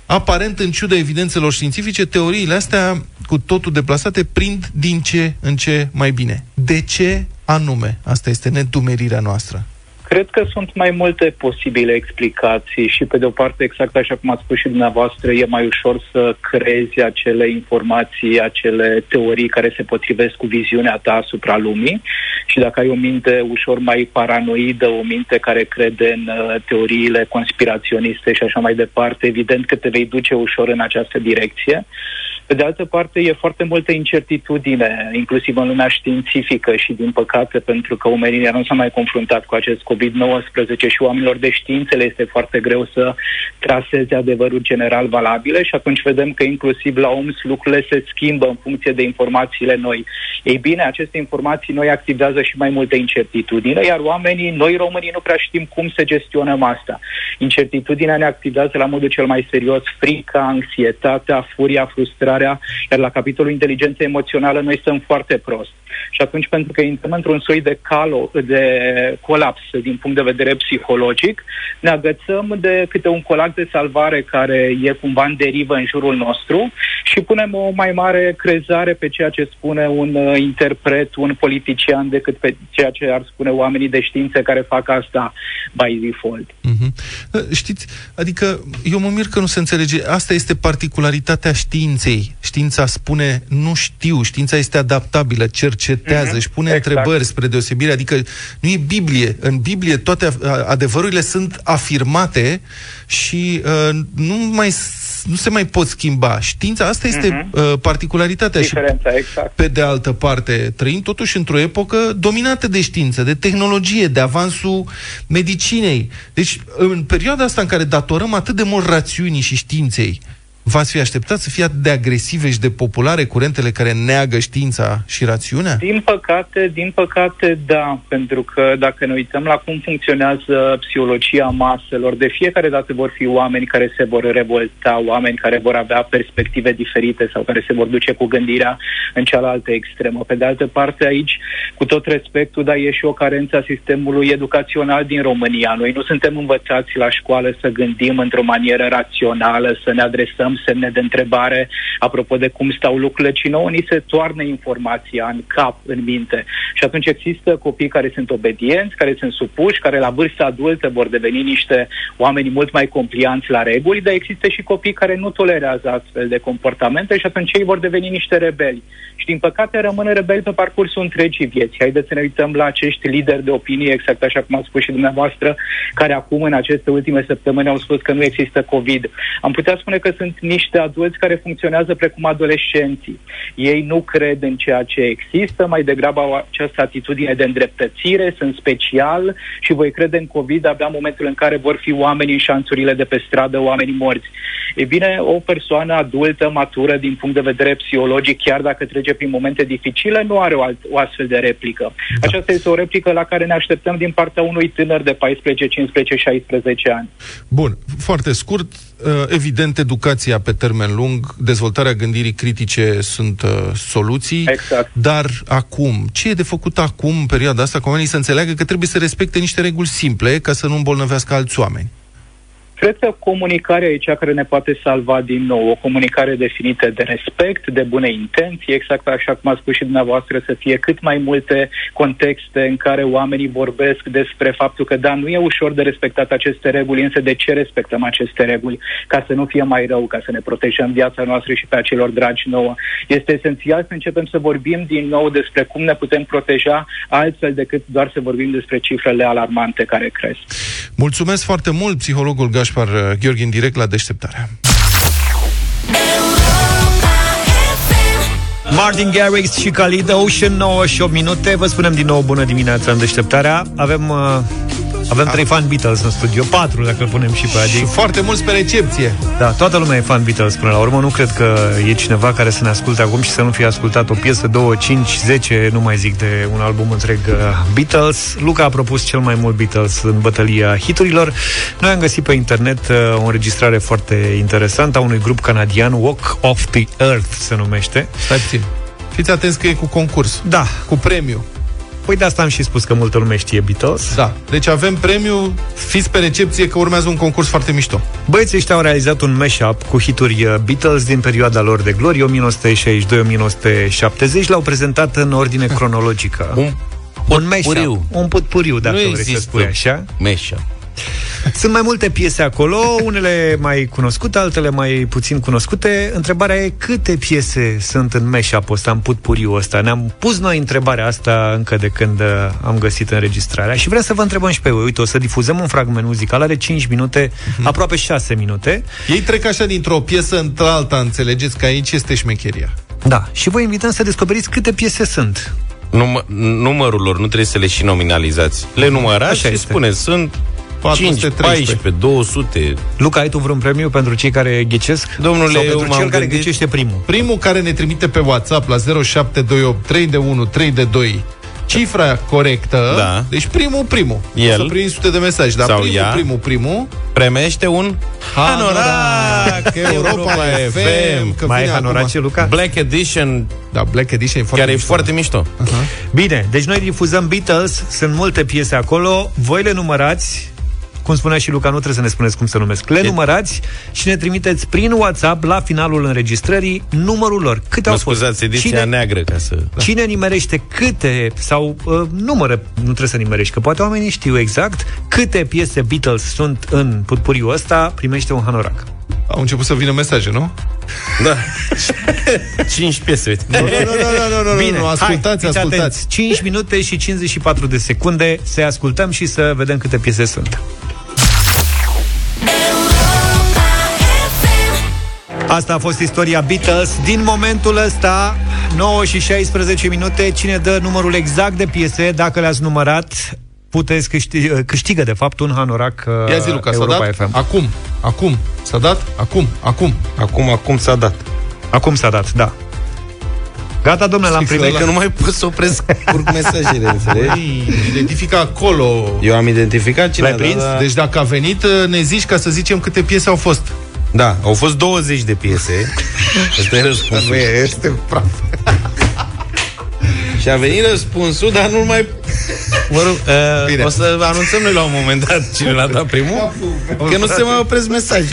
Aparent, în ciuda evidențelor științifice, teoriile astea, cu totul deplasate, prind din ce în ce mai bine. De ce anume? Asta este nedumerirea noastră. Cred că sunt mai multe posibile explicații și, pe de o parte, exact așa cum ați spus și dumneavoastră, e mai ușor să crezi acele informații, acele teorii care se potrivesc cu viziunea ta asupra lumii și dacă ai o minte ușor mai paranoidă, o minte care crede în uh, teoriile conspiraționiste și așa mai departe, evident că te vei duce ușor în această direcție. Pe de altă parte, e foarte multă incertitudine, inclusiv în lumea științifică și, din păcate, pentru că omenirea nu s-a mai confruntat cu acest COVID-19 și oamenilor de științe le este foarte greu să traseze adevărul general valabile și atunci vedem că inclusiv la OMS lucrurile se schimbă în funcție de informațiile noi. Ei bine, aceste informații noi activează și mai multe incertitudine, iar oamenii, noi românii, nu prea știm cum să gestionăm asta. Incertitudinea ne activează la modul cel mai serios frica, anxietatea, furia, frustrarea, comunicarea, iar la capitolul inteligență emoțională noi suntem foarte prost. Și atunci, pentru că intrăm într-un soi de calo, de colaps din punct de vedere psihologic, ne agățăm de câte un colac de salvare care e cumva în derivă în jurul nostru și punem o mai mare crezare pe ceea ce spune un uh, interpret, un politician, decât pe ceea ce ar spune oamenii de știință care fac asta by default. Mm-hmm. Știți, adică eu mă mir că nu se înțelege. Asta este particularitatea științei. Știința spune nu știu, știința este adaptabilă, cercetează, mm-hmm. își pune exact. întrebări spre deosebire. Adică nu e Biblie. În Biblie toate adevărurile sunt afirmate și uh, nu mai nu se mai pot schimba. Știința, asta este uh-huh. uh, particularitatea. Diferența, și, exact. Pe de altă parte, trăim totuși într-o epocă dominată de știință, de tehnologie, de avansul medicinei. Deci, în perioada asta în care datorăm atât de mult rațiunii și științei, V-ați fi așteptat să fie atât de agresive și de populare curentele care neagă știința și rațiunea? Din păcate, din păcate, da, pentru că dacă ne uităm la cum funcționează psihologia maselor, de fiecare dată vor fi oameni care se vor revolta, oameni care vor avea perspective diferite sau care se vor duce cu gândirea în cealaltă extremă. Pe de altă parte, aici, cu tot respectul, dar e și o carență a sistemului educațional din România. Noi nu suntem învățați la școală să gândim într-o manieră rațională, să ne adresăm semne de întrebare apropo de cum stau lucrurile, ci nouă ni se toarnă informația în cap, în minte. Și atunci există copii care sunt obedienți, care sunt supuși, care la vârstă adultă vor deveni niște oameni mult mai complianți la reguli, dar există și copii care nu tolerează astfel de comportamente și atunci ei vor deveni niște rebeli. Și din păcate rămân rebeli pe parcursul întregii vieți. Haideți să ne uităm la acești lideri de opinie, exact așa cum ați spus și dumneavoastră, care acum în aceste ultime săptămâni au spus că nu există COVID. Am putea spune că sunt niște adulți care funcționează precum adolescenții. Ei nu cred în ceea ce există, mai degrabă au această atitudine de îndreptățire, sunt special și voi crede în COVID abia în momentul în care vor fi oameni în șanțurile de pe stradă, oameni morți. E bine, o persoană adultă, matură din punct de vedere psihologic, chiar dacă trece prin momente dificile, nu are o, alt, o astfel de replică. Da. Aceasta este o replică la care ne așteptăm din partea unui tânăr de 14, 15, 16 ani. Bun, foarte scurt, uh, evident, educația pe termen lung, dezvoltarea gândirii critice sunt uh, soluții, exact. dar acum, ce e de făcut acum, în perioada asta, cu oamenii să înțeleagă că trebuie să respecte niște reguli simple ca să nu îmbolnăvească alți oameni? Cred că comunicarea e cea care ne poate salva din nou. O comunicare definită de respect, de bune intenții, exact așa cum a spus și dumneavoastră, să fie cât mai multe contexte în care oamenii vorbesc despre faptul că, da, nu e ușor de respectat aceste reguli, însă de ce respectăm aceste reguli? Ca să nu fie mai rău, ca să ne protejăm viața noastră și pe acelor dragi nouă. Este esențial să începem să vorbim din nou despre cum ne putem proteja altfel decât doar să vorbim despre cifrele alarmante care cresc. Mulțumesc foarte mult, psihologul Gaș Gaspar uh, Gheorghe în direct la deșteptarea. Martin Garrix și Khalid Ocean 98 minute Vă spunem din nou bună dimineața în deșteptarea Avem uh, avem trei fan Beatles în studio, patru dacă îl punem și pe Adi. Și foarte mulți pe recepție. Da, toată lumea e fan Beatles până la urmă. Nu cred că e cineva care să ne asculte acum și să nu fie ascultat o piesă, două, cinci, zece, nu mai zic de un album întreg uh, Beatles. Luca a propus cel mai mult Beatles în bătălia hiturilor. Noi am găsit pe internet uh, o înregistrare foarte interesantă a unui grup canadian, Walk of the Earth se numește. Stai puțin. Fiți atenți că e cu concurs. Da. Cu premiu. Păi de asta am și spus că multă lume știe Beatles. Da. Deci avem premiu, fiți pe recepție că urmează un concurs foarte mișto. Băieții ăștia au realizat un mashup cu hituri uh, Beatles din perioada lor de glorie, 1962-1970. L-au prezentat în ordine cronologică. un, un mashup. Un putpuriu, dacă nu vreți să spui așa. Mashup. Sunt mai multe piese acolo, unele mai cunoscute, altele mai puțin cunoscute. Întrebarea e câte piese sunt în mashup ăsta, în putpuriu ăsta. Ne-am pus noi întrebarea asta încă de când uh, am găsit înregistrarea și vreau să vă întrebăm și pe voi. Uite, o să difuzăm un fragment muzical, are 5 minute, mm-hmm. aproape 6 minute. Ei trec așa dintr-o piesă într-alta, înțelegeți că aici este șmecheria. Da, și vă invităm să descoperiți câte piese sunt. Num- numărul lor nu trebuie să le și nominalizați. Le numărați Așa și este. spuneți, sunt 413. 14, 200. Luca, ai tu vreun premiu pentru cei care ghicesc? Domnule, Sau pentru cel care ghicește primul? Primul care ne trimite pe WhatsApp la 0728 3 de 1 3 de 2 cifra corectă, da. deci primul, primul. El. O să prind sute de mesaje, dar Sau primul, ea. primul, primul, Premește un Hanorac, Europa FM. Că Mai e Hanorace, Luca? Black Edition. Da, Black Edition e foarte care mișto. e foarte mișto. Uh-huh. Bine, deci noi difuzăm Beatles, sunt multe piese acolo, voi le numărați cum spunea și Luca, nu trebuie să ne spuneți cum se numesc. Le e... numărați și ne trimiteți prin WhatsApp la finalul înregistrării numărul lor. Câte mă au fost? scuzați, ediția cine, neagră ca să... Cine nimerește câte, sau uh, numără, nu trebuie să nimerești, că poate oamenii știu exact câte piese Beatles sunt în putpuriul ăsta, primește un hanorac. Au început să vină mesaje, nu? Da. 5 piese, uite. Nu, nu, nu, nu, nu, Bine, nu, ascultați, hai, ascultați. Atenți. 5 minute și 54 de secunde să ascultăm și să vedem câte piese sunt. Asta a fost istoria Beatles. Din momentul ăsta, 9 și 16 minute, cine dă numărul exact de piese, dacă le-ați numărat, puteți câștiga, câștigă, de fapt, un hanorac uh, Ia zi, Luca, s-a Europa dat? FM. Acum, acum. S-a dat? Acum, acum. Acum, acum s-a dat. Acum s-a dat, da. Gata, domnule, l-am Scrie primit. că nu mai pot să opresc curg mesajele, înțelegi? Păi, identifică acolo. Eu am identificat cine L-ai a dat, prins? dar- Deci dacă a venit, ne zici ca să zicem câte piese au fost. Da, au fost 20 de piese. Ăsta e răspunsul. este praf. Și a venit răspunsul, dar nu mai... Mă rog, uh, Bine. o să anunțăm noi la un moment dat cine l-a dat primul, că nu se mai opresc mesaje.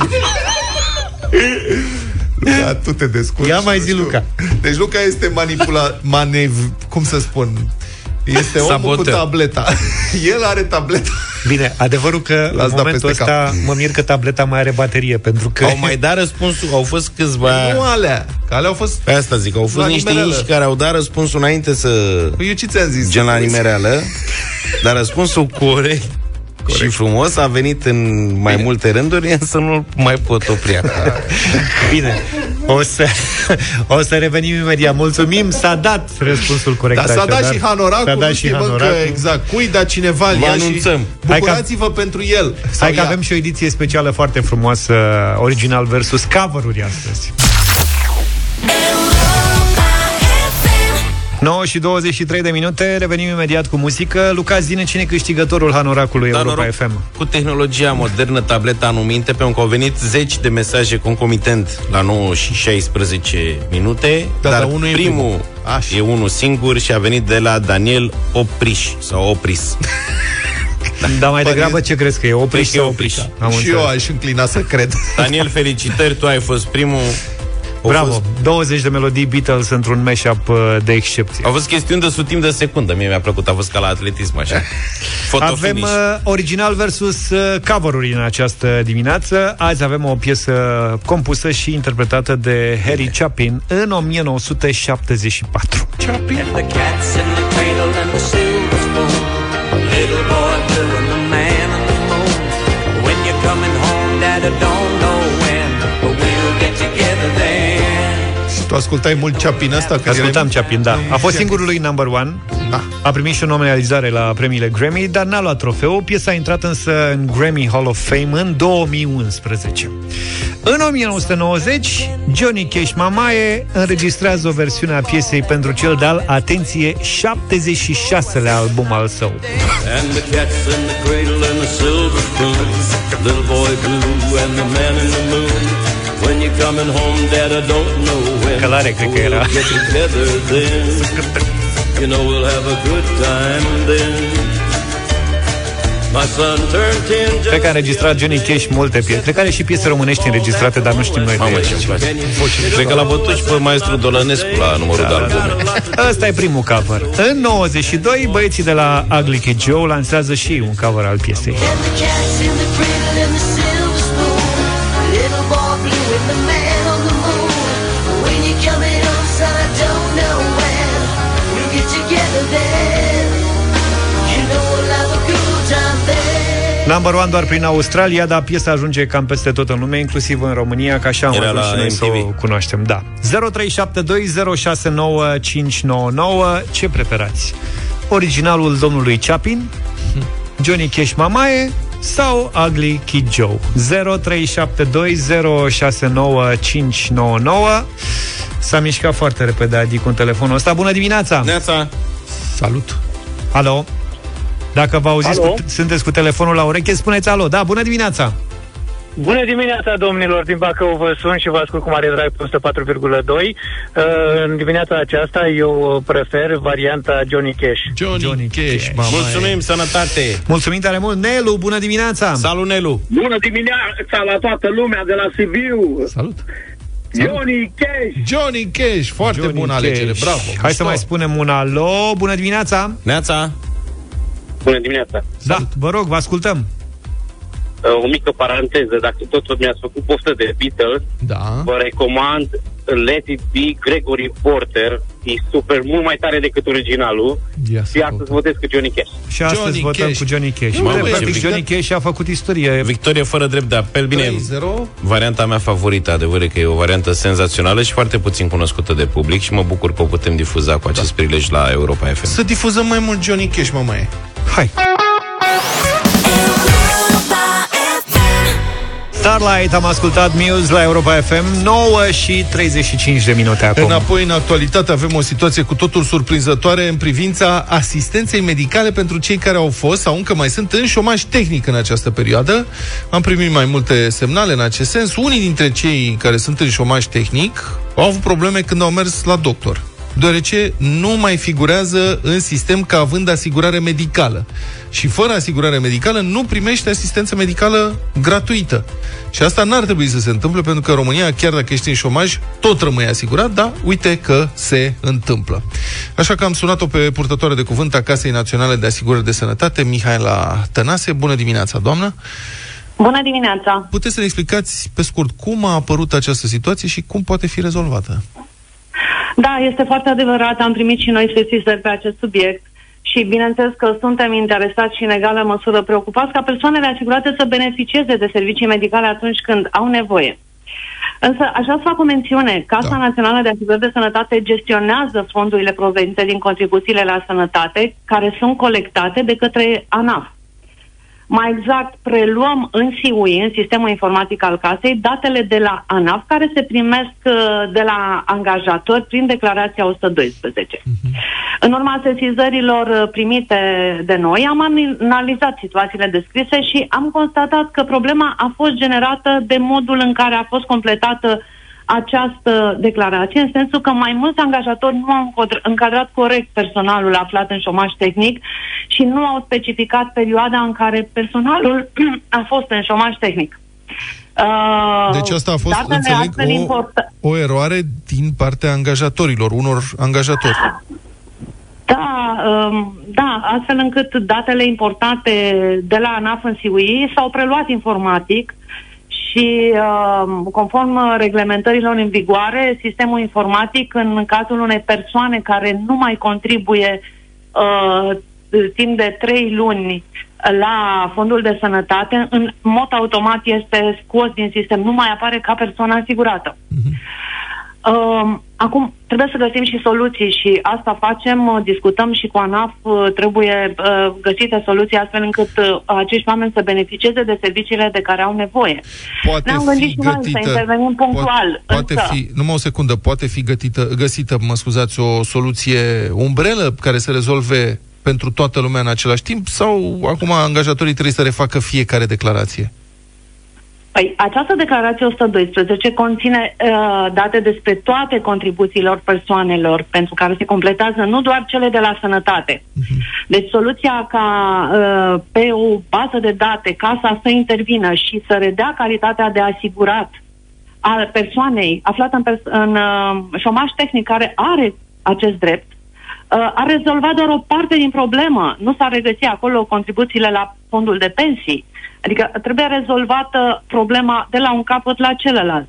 Luca, tu te descurci. Ia mai nu zi, știu. Luca. Deci Luca este manipula... Manev... Cum să spun? Este omul cu Saboteur. tableta. El are tableta. Bine, adevărul că L-ați în dat momentul peste ăsta mă mir că tableta mai are baterie, pentru că... Au mai dat răspunsul, au fost câțiva... Nu alea. Că alea au fost... Pe asta zic, au fost La niște nimereală. inși care au dat răspunsul înainte să... Păi eu ce ți-am zis? Gen la nimereală. Dar răspunsul corect Corect. Și frumos a venit în mai Bine. multe rânduri, însă nu mai pot opri Bine, o să, o să revenim imediat. Mulțumim, s-a dat răspunsul corect. Da, s-a dat și Hanoracul, s-a dat și Hanoracul. exact cui, dar cineva Vă anunțăm. și bucurați-vă ca, pentru el. Hai că avem și o ediție specială foarte frumoasă, original versus cover-uri astăzi. 9 și 23 de minute, revenim imediat cu muzică. Luca, zine cine câștigătorul Hanoracului da, Europa noroc, FM? Cu tehnologia modernă, tableta anuminte, pentru că au venit zeci de mesaje concomitent la 9 și 16 minute, da, dar, dar unul primul e, primul. e unul singur și a venit de la Daniel Opriș sau Opris. Da. Dar mai degrabă ce crezi că e? Opriș sau Opriș? Am și înțeles. eu aș înclina să cred. Daniel, felicitări, tu ai fost primul Bravo, fost... 20 de melodii Beatles într-un mashup uh, de excepție. A fost chestiuni de sutim de secundă, mie mi-a plăcut, a fost ca la atletism, așa. avem uh, original versus uh, cover-uri în această dimineață. Azi avem o piesă compusă și interpretată de Harry Chapin în 1974. Chapin. Little boy blue and the man on the moon. When you're coming home, Dad, I don't know when, but we'll get together there. Tu ascultai mult Chapin ăsta? Ascultam Chapin, da. A fost singurul lui number one. Da. A primit și o nominalizare la premiile Grammy, dar n-a luat trofeu. Piesa a intrat însă în Grammy Hall of Fame în 2011. În 1990, Johnny Cash Mamaie înregistrează o versiune a piesei pentru cel de-al, atenție, 76-lea album al său. And the cats in the cradle and the silver spoon Little boy blue and the man in the moon When you're coming home, Dad, I don't know when. Călare, cred că era. Get together then. You know we'll have a good time then. Cred că a înregistrat Johnny Cash multe piese. Cred că are și piese românești înregistrate, dar nu știm noi Mamă, de ce place. Cred că l-a bătut și pe maestru Dolănescu la numărul da, de albume. Da. Ăsta e primul cover. În 92, băieții de la Ugly Kid Joe lansează și un cover al piesei. Number one doar prin Australia, dar piesa ajunge cam peste tot în lume, inclusiv în România, ca așa am ajuns și noi să o cunoaștem. Da. 0372069599 Ce preferați? Originalul domnului Chapin? Johnny Cash Mamae? sau Ugly Kid Joe 0372069599 S-a mișcat foarte repede Adi cu telefonul ăsta Bună dimineața! Neața! Salut! Alo! Dacă vă auziți, cu, sunteți cu telefonul la ureche, spuneți alo. Da, bună dimineața! Bună dimineața, domnilor! Din Bacău vă sun și vă ascult cu mare drag pe 104,2. Uh, în dimineața aceasta eu prefer varianta Johnny Cash. Johnny, Johnny Cash, Cash. Mulțumim, sănătate! Mulțumim tare mult! Nelu, bună dimineața! Salut, Nelu! Bună dimineața la toată lumea de la Sibiu! Salut! Johnny Cash! Johnny Cash! Foarte Johnny bună Cash. alegere, bravo! Hai Mișto. să mai spunem un alo! Bună dimineața! Neața! Bună dimineața! Da, vă rog, vă ascultăm! Uh, o mică paranteză, dacă tot mi-ați făcut poftă de Beatles, da. vă recomand Let It Be Gregory Porter, e super, mult mai tare decât originalul Ia și astăzi votez cu Johnny Cash. Și astăzi Johnny votăm Cash. cu Johnny Cash. Mamă, practic, Johnny Cash a făcut istorie. Victorie fără drept de apel. Bine, 3-0. varianta mea favorită, adevăr că e o variantă senzațională și foarte puțin cunoscută de public și mă bucur că o putem difuza cu acest da. prilej la Europa FM. Să difuzăm mai mult Johnny Cash, mă mai. Hai! Starlight, am ascultat Muse la Europa FM 9 și 35 de minute acum. Înapoi în actualitate avem o situație cu totul surprinzătoare În privința asistenței medicale pentru cei care au fost Sau încă mai sunt în șomaj tehnic în această perioadă. Am primit mai multe semnale în acest sens. Unii dintre cei care sunt în șomaj tehnic Au avut probleme când au mers la doctor deoarece nu mai figurează în sistem ca având asigurare medicală. Și fără asigurare medicală nu primește asistență medicală gratuită. Și asta n-ar trebui să se întâmple, pentru că România, chiar dacă ești în șomaj, tot rămâi asigurat, dar uite că se întâmplă. Așa că am sunat-o pe purtătoare de cuvânt a Casei Naționale de Asigurări de Sănătate, Mihaela Tănase. Bună dimineața, doamnă! Bună dimineața! Puteți să ne explicați pe scurt cum a apărut această situație și cum poate fi rezolvată? Da, este foarte adevărat. Am primit și noi sesizări pe acest subiect și bineînțeles că suntem interesați și în egală măsură preocupați ca persoanele asigurate să beneficieze de servicii medicale atunci când au nevoie. Însă, așa să fac o mențiune, Casa da. Națională de Asigurări de Sănătate gestionează fondurile provenite din contribuțiile la sănătate, care sunt colectate de către ANAF. Mai exact, preluăm în SIUI, în sistemul informatic al casei, datele de la ANAF care se primesc uh, de la angajatori prin declarația 112. Uh-huh. Mhm. În urma sesizărilor uh, primite de noi, am analizat situațiile descrise și am constatat că problema a fost generată de modul în care a fost completată această declarație, în sensul că mai mulți angajatori nu au încadrat corect personalul aflat în șomaj tehnic și nu au specificat perioada în care personalul a fost în șomaj tehnic. Uh, deci asta a fost, înțeleg, o, o eroare din partea angajatorilor, unor angajatori. Da, um, da, astfel încât datele importate de la ANAF în SIUI s-au preluat informatic și uh, conform reglementărilor în vigoare, sistemul informatic în cazul unei persoane care nu mai contribuie uh, timp de trei luni la fondul de sănătate, în mod automat este scos din sistem, nu mai apare ca persoană asigurată. Uh-huh. Uh, acum, trebuie să găsim și soluții și asta facem, uh, discutăm și cu ANAF, uh, trebuie uh, găsite soluții astfel încât uh, acești oameni să beneficieze de serviciile de care au nevoie. Poate Ne-am gândit și noi să intervenim punctual. Poate, poate fi, numai o secundă, poate fi gătită, găsită, mă scuzați, o soluție umbrelă care să rezolve pentru toată lumea în același timp sau acum angajatorii trebuie să refacă fiecare declarație? Păi, această declarație 112 conține uh, date despre toate contribuțiilor persoanelor pentru care se completează nu doar cele de la sănătate. Uh-huh. Deci soluția ca uh, pe o bază de date casa să intervină și să redea calitatea de asigurat a persoanei aflată în, pers- în uh, șomaș tehnic care are acest drept, uh, a rezolvat doar o parte din problemă. Nu s-a regăsit acolo contribuțiile la fondul de pensii. Adică trebuie rezolvată problema de la un capăt la celălalt.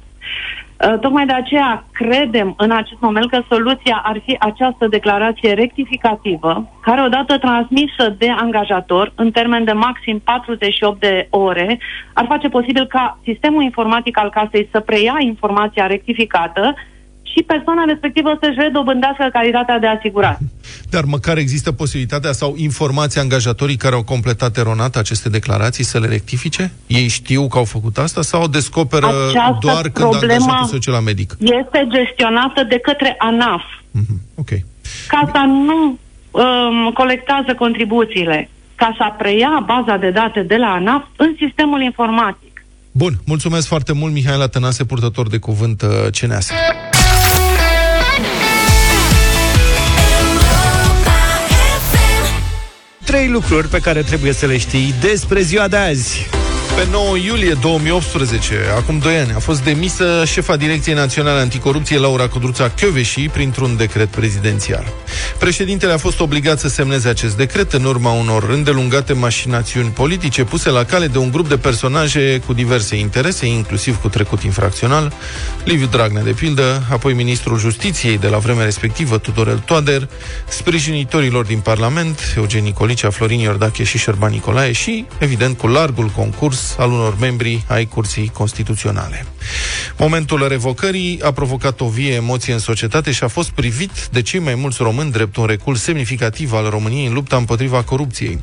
Uh, tocmai de aceea credem în acest moment că soluția ar fi această declarație rectificativă, care odată transmisă de angajator în termen de maxim 48 de ore, ar face posibil ca sistemul informatic al casei să preia informația rectificată și persoana respectivă să-și redobândească calitatea de asigurat. Dar măcar există posibilitatea sau informația angajatorii care au completat eronat aceste declarații să le rectifice? Ei știu că au făcut asta sau o descoperă Această doar când angajatul se duce la medic? este gestionată de către ANAF. Mm-hmm. Ok. Casa nu um, colectează contribuțiile. Casa preia baza de date de la ANAF în sistemul informatic. Bun, mulțumesc foarte mult, Mihaela Tănase, purtător de cuvânt uh, CNAS. Trei lucruri pe care trebuie să le știi despre ziua de azi. Pe 9 iulie 2018, acum 2 ani, a fost demisă șefa Direcției Naționale Anticorupție Laura Codruța Chioveși printr-un decret prezidențial. Președintele a fost obligat să semneze acest decret în urma unor îndelungate mașinațiuni politice puse la cale de un grup de personaje cu diverse interese, inclusiv cu trecut infracțional, Liviu Dragnea de pildă, apoi ministrul Justiției de la vremea respectivă, Tudorel Toader, sprijinitorilor din Parlament, Eugen Nicolicea, Florin Iordache și Șerban Nicolae și, evident, cu largul concurs al unor membri ai Curții Constituționale. Momentul revocării a provocat o vie emoție în societate și a fost privit de cei mai mulți români drept un recul semnificativ al României în lupta împotriva corupției.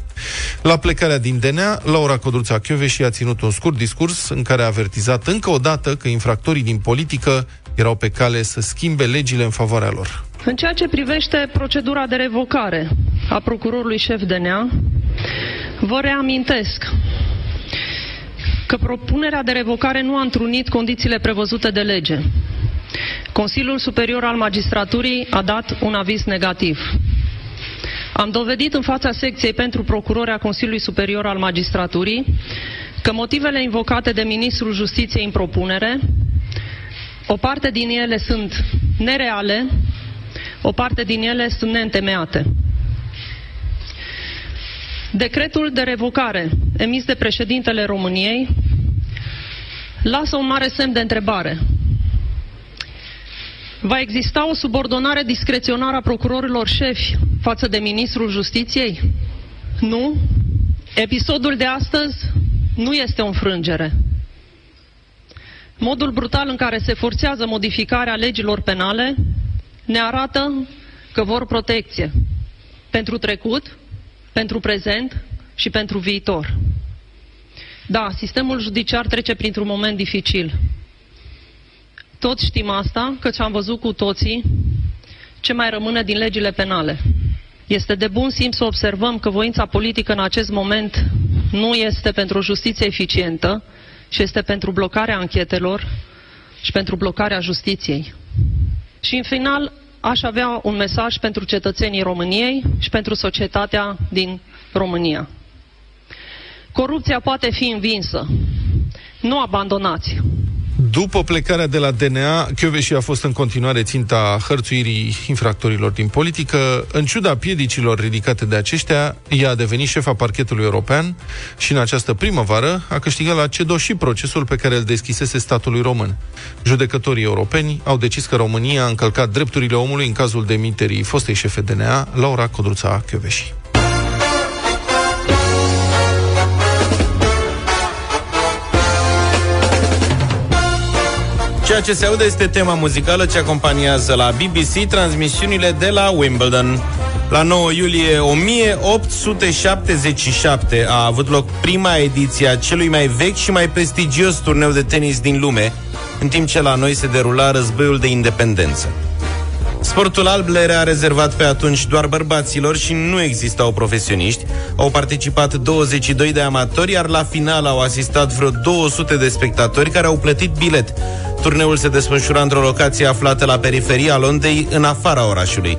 La plecarea din DNA, Laura Codruța și a ținut un scurt discurs în care a avertizat încă o dată că infractorii din politică erau pe cale să schimbe legile în favoarea lor. În ceea ce privește procedura de revocare a procurorului șef DNA, vă reamintesc că propunerea de revocare nu a întrunit condițiile prevăzute de lege. Consiliul Superior al Magistraturii a dat un aviz negativ. Am dovedit în fața secției pentru procurori a Consiliului Superior al Magistraturii că motivele invocate de Ministrul Justiției în propunere, o parte din ele sunt nereale, o parte din ele sunt neîntemeiate. Decretul de revocare emis de președintele României lasă un mare semn de întrebare. Va exista o subordonare discreționară a procurorilor șefi față de ministrul justiției? Nu. Episodul de astăzi nu este o înfrângere. Modul brutal în care se forțează modificarea legilor penale ne arată că vor protecție pentru trecut, pentru prezent și pentru viitor. Da, sistemul judiciar trece printr-un moment dificil. Toți știm asta, căci am văzut cu toții ce mai rămâne din legile penale. Este de bun simț să observăm că voința politică în acest moment nu este pentru o justiție eficientă, și este pentru blocarea anchetelor și pentru blocarea justiției. Și în final, aș avea un mesaj pentru cetățenii României și pentru societatea din România. Corupția poate fi învinsă. Nu abandonați. După plecarea de la DNA, Chioveși a fost în continuare ținta hărțuirii infractorilor din politică. În ciuda piedicilor ridicate de aceștia, ea a devenit șefa parchetului european și în această primăvară a câștigat la CEDO și procesul pe care îl deschisese statului român. Judecătorii europeni au decis că România a încălcat drepturile omului în cazul demiterii fostei șefe DNA, Laura Codruța Chioveși. Ceea ce se aude este tema muzicală ce acompaniază la BBC transmisiunile de la Wimbledon. La 9 iulie 1877 a avut loc prima ediție a celui mai vechi și mai prestigios turneu de tenis din lume, în timp ce la noi se derula războiul de independență. Sportul alb le era rezervat pe atunci doar bărbaților și nu existau profesioniști. Au participat 22 de amatori, iar la final au asistat vreo 200 de spectatori care au plătit bilet. Turneul se desfășura într-o locație aflată la periferia Londrei, în afara orașului.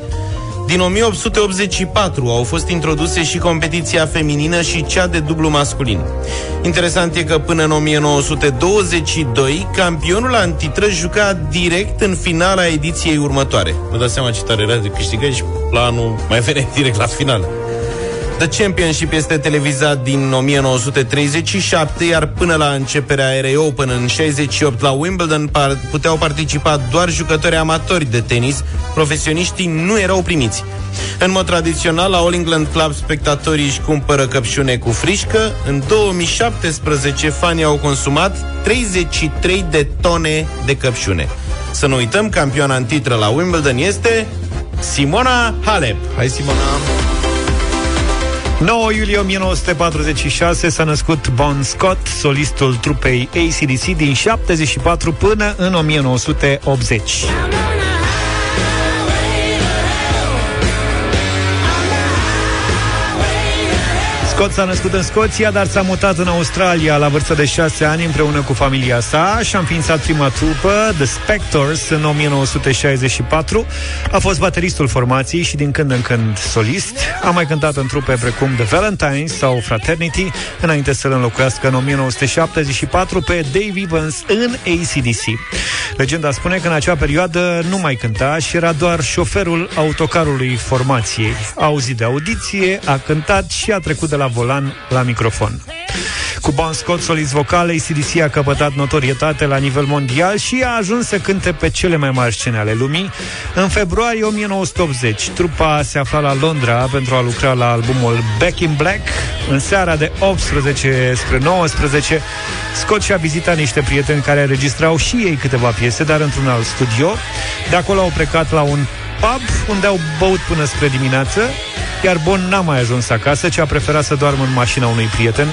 Din 1884 au fost introduse și competiția feminină și cea de dublu masculin. Interesant e că până în 1922, campionul antitră juca direct în finala ediției următoare. Vă dați seama ce tare era de câștigat și planul mai venea direct la final. The Championship este televizat din 1937, iar până la începerea erei Open în 68 la Wimbledon par- puteau participa doar jucători amatori de tenis, profesioniștii nu erau primiți. În mod tradițional, la All England Club, spectatorii își cumpără căpșune cu frișcă. În 2017, fanii au consumat 33 de tone de căpșune. Să nu uităm, campioana în titră la Wimbledon este Simona Halep. Hai, Simona! 9 iulie 1946 s-a născut Bon Scott, solistul trupei ACDC din 74 până în 1980. Scott s-a născut în Scoția, dar s-a mutat în Australia la vârstă de 6 ani împreună cu familia sa și a înființat prima trupă, The Spectors, în 1964. A fost bateristul formației și din când în când solist. A mai cântat în trupe precum The Valentines sau Fraternity, înainte să-l înlocuiască în 1974 pe Dave Evans în ACDC. Legenda spune că în acea perioadă nu mai cânta și era doar șoferul autocarului formației. A auzit de audiție, a cântat și a trecut de la volan la microfon. Cu Bon Scott, solist vocal, ACDC a căpătat notorietate la nivel mondial și a ajuns să cânte pe cele mai mari scene ale lumii. În februarie 1980, trupa se afla la Londra pentru a lucra la albumul Back in Black. În seara de 18 spre 19, Scott și-a vizitat niște prieteni care înregistrau și ei câteva piese, dar într-un alt studio. De acolo au plecat la un pub unde au băut până spre dimineață, iar Bon n-a mai ajuns acasă, ci a preferat să doarmă în mașina unui prieten.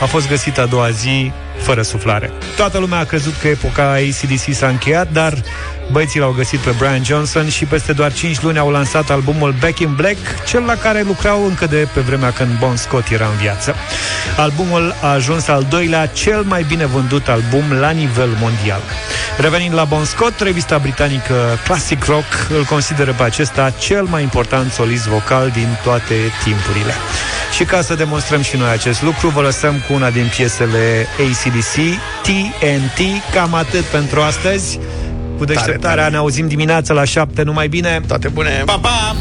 A fost găsit a doua zi fără suflare. Toată lumea a crezut că epoca ACDC s-a încheiat, dar băieții l-au găsit pe Brian Johnson și peste doar 5 luni au lansat albumul Back in Black, cel la care lucrau încă de pe vremea când Bon Scott era în viață. Albumul a ajuns al doilea cel mai bine vândut album la nivel mondial. Revenind la Bon Scott, revista britanică Classic Rock îl consideră pe acesta cel mai important solist vocal din toate timpurile. Și ca să demonstrăm și noi acest lucru, vă lăsăm cu una din piesele ACDC, TNT, cam atât pentru astăzi. Cu deșteptarea ne auzim dimineața la 7, numai bine. Toate bune! Pa, pa!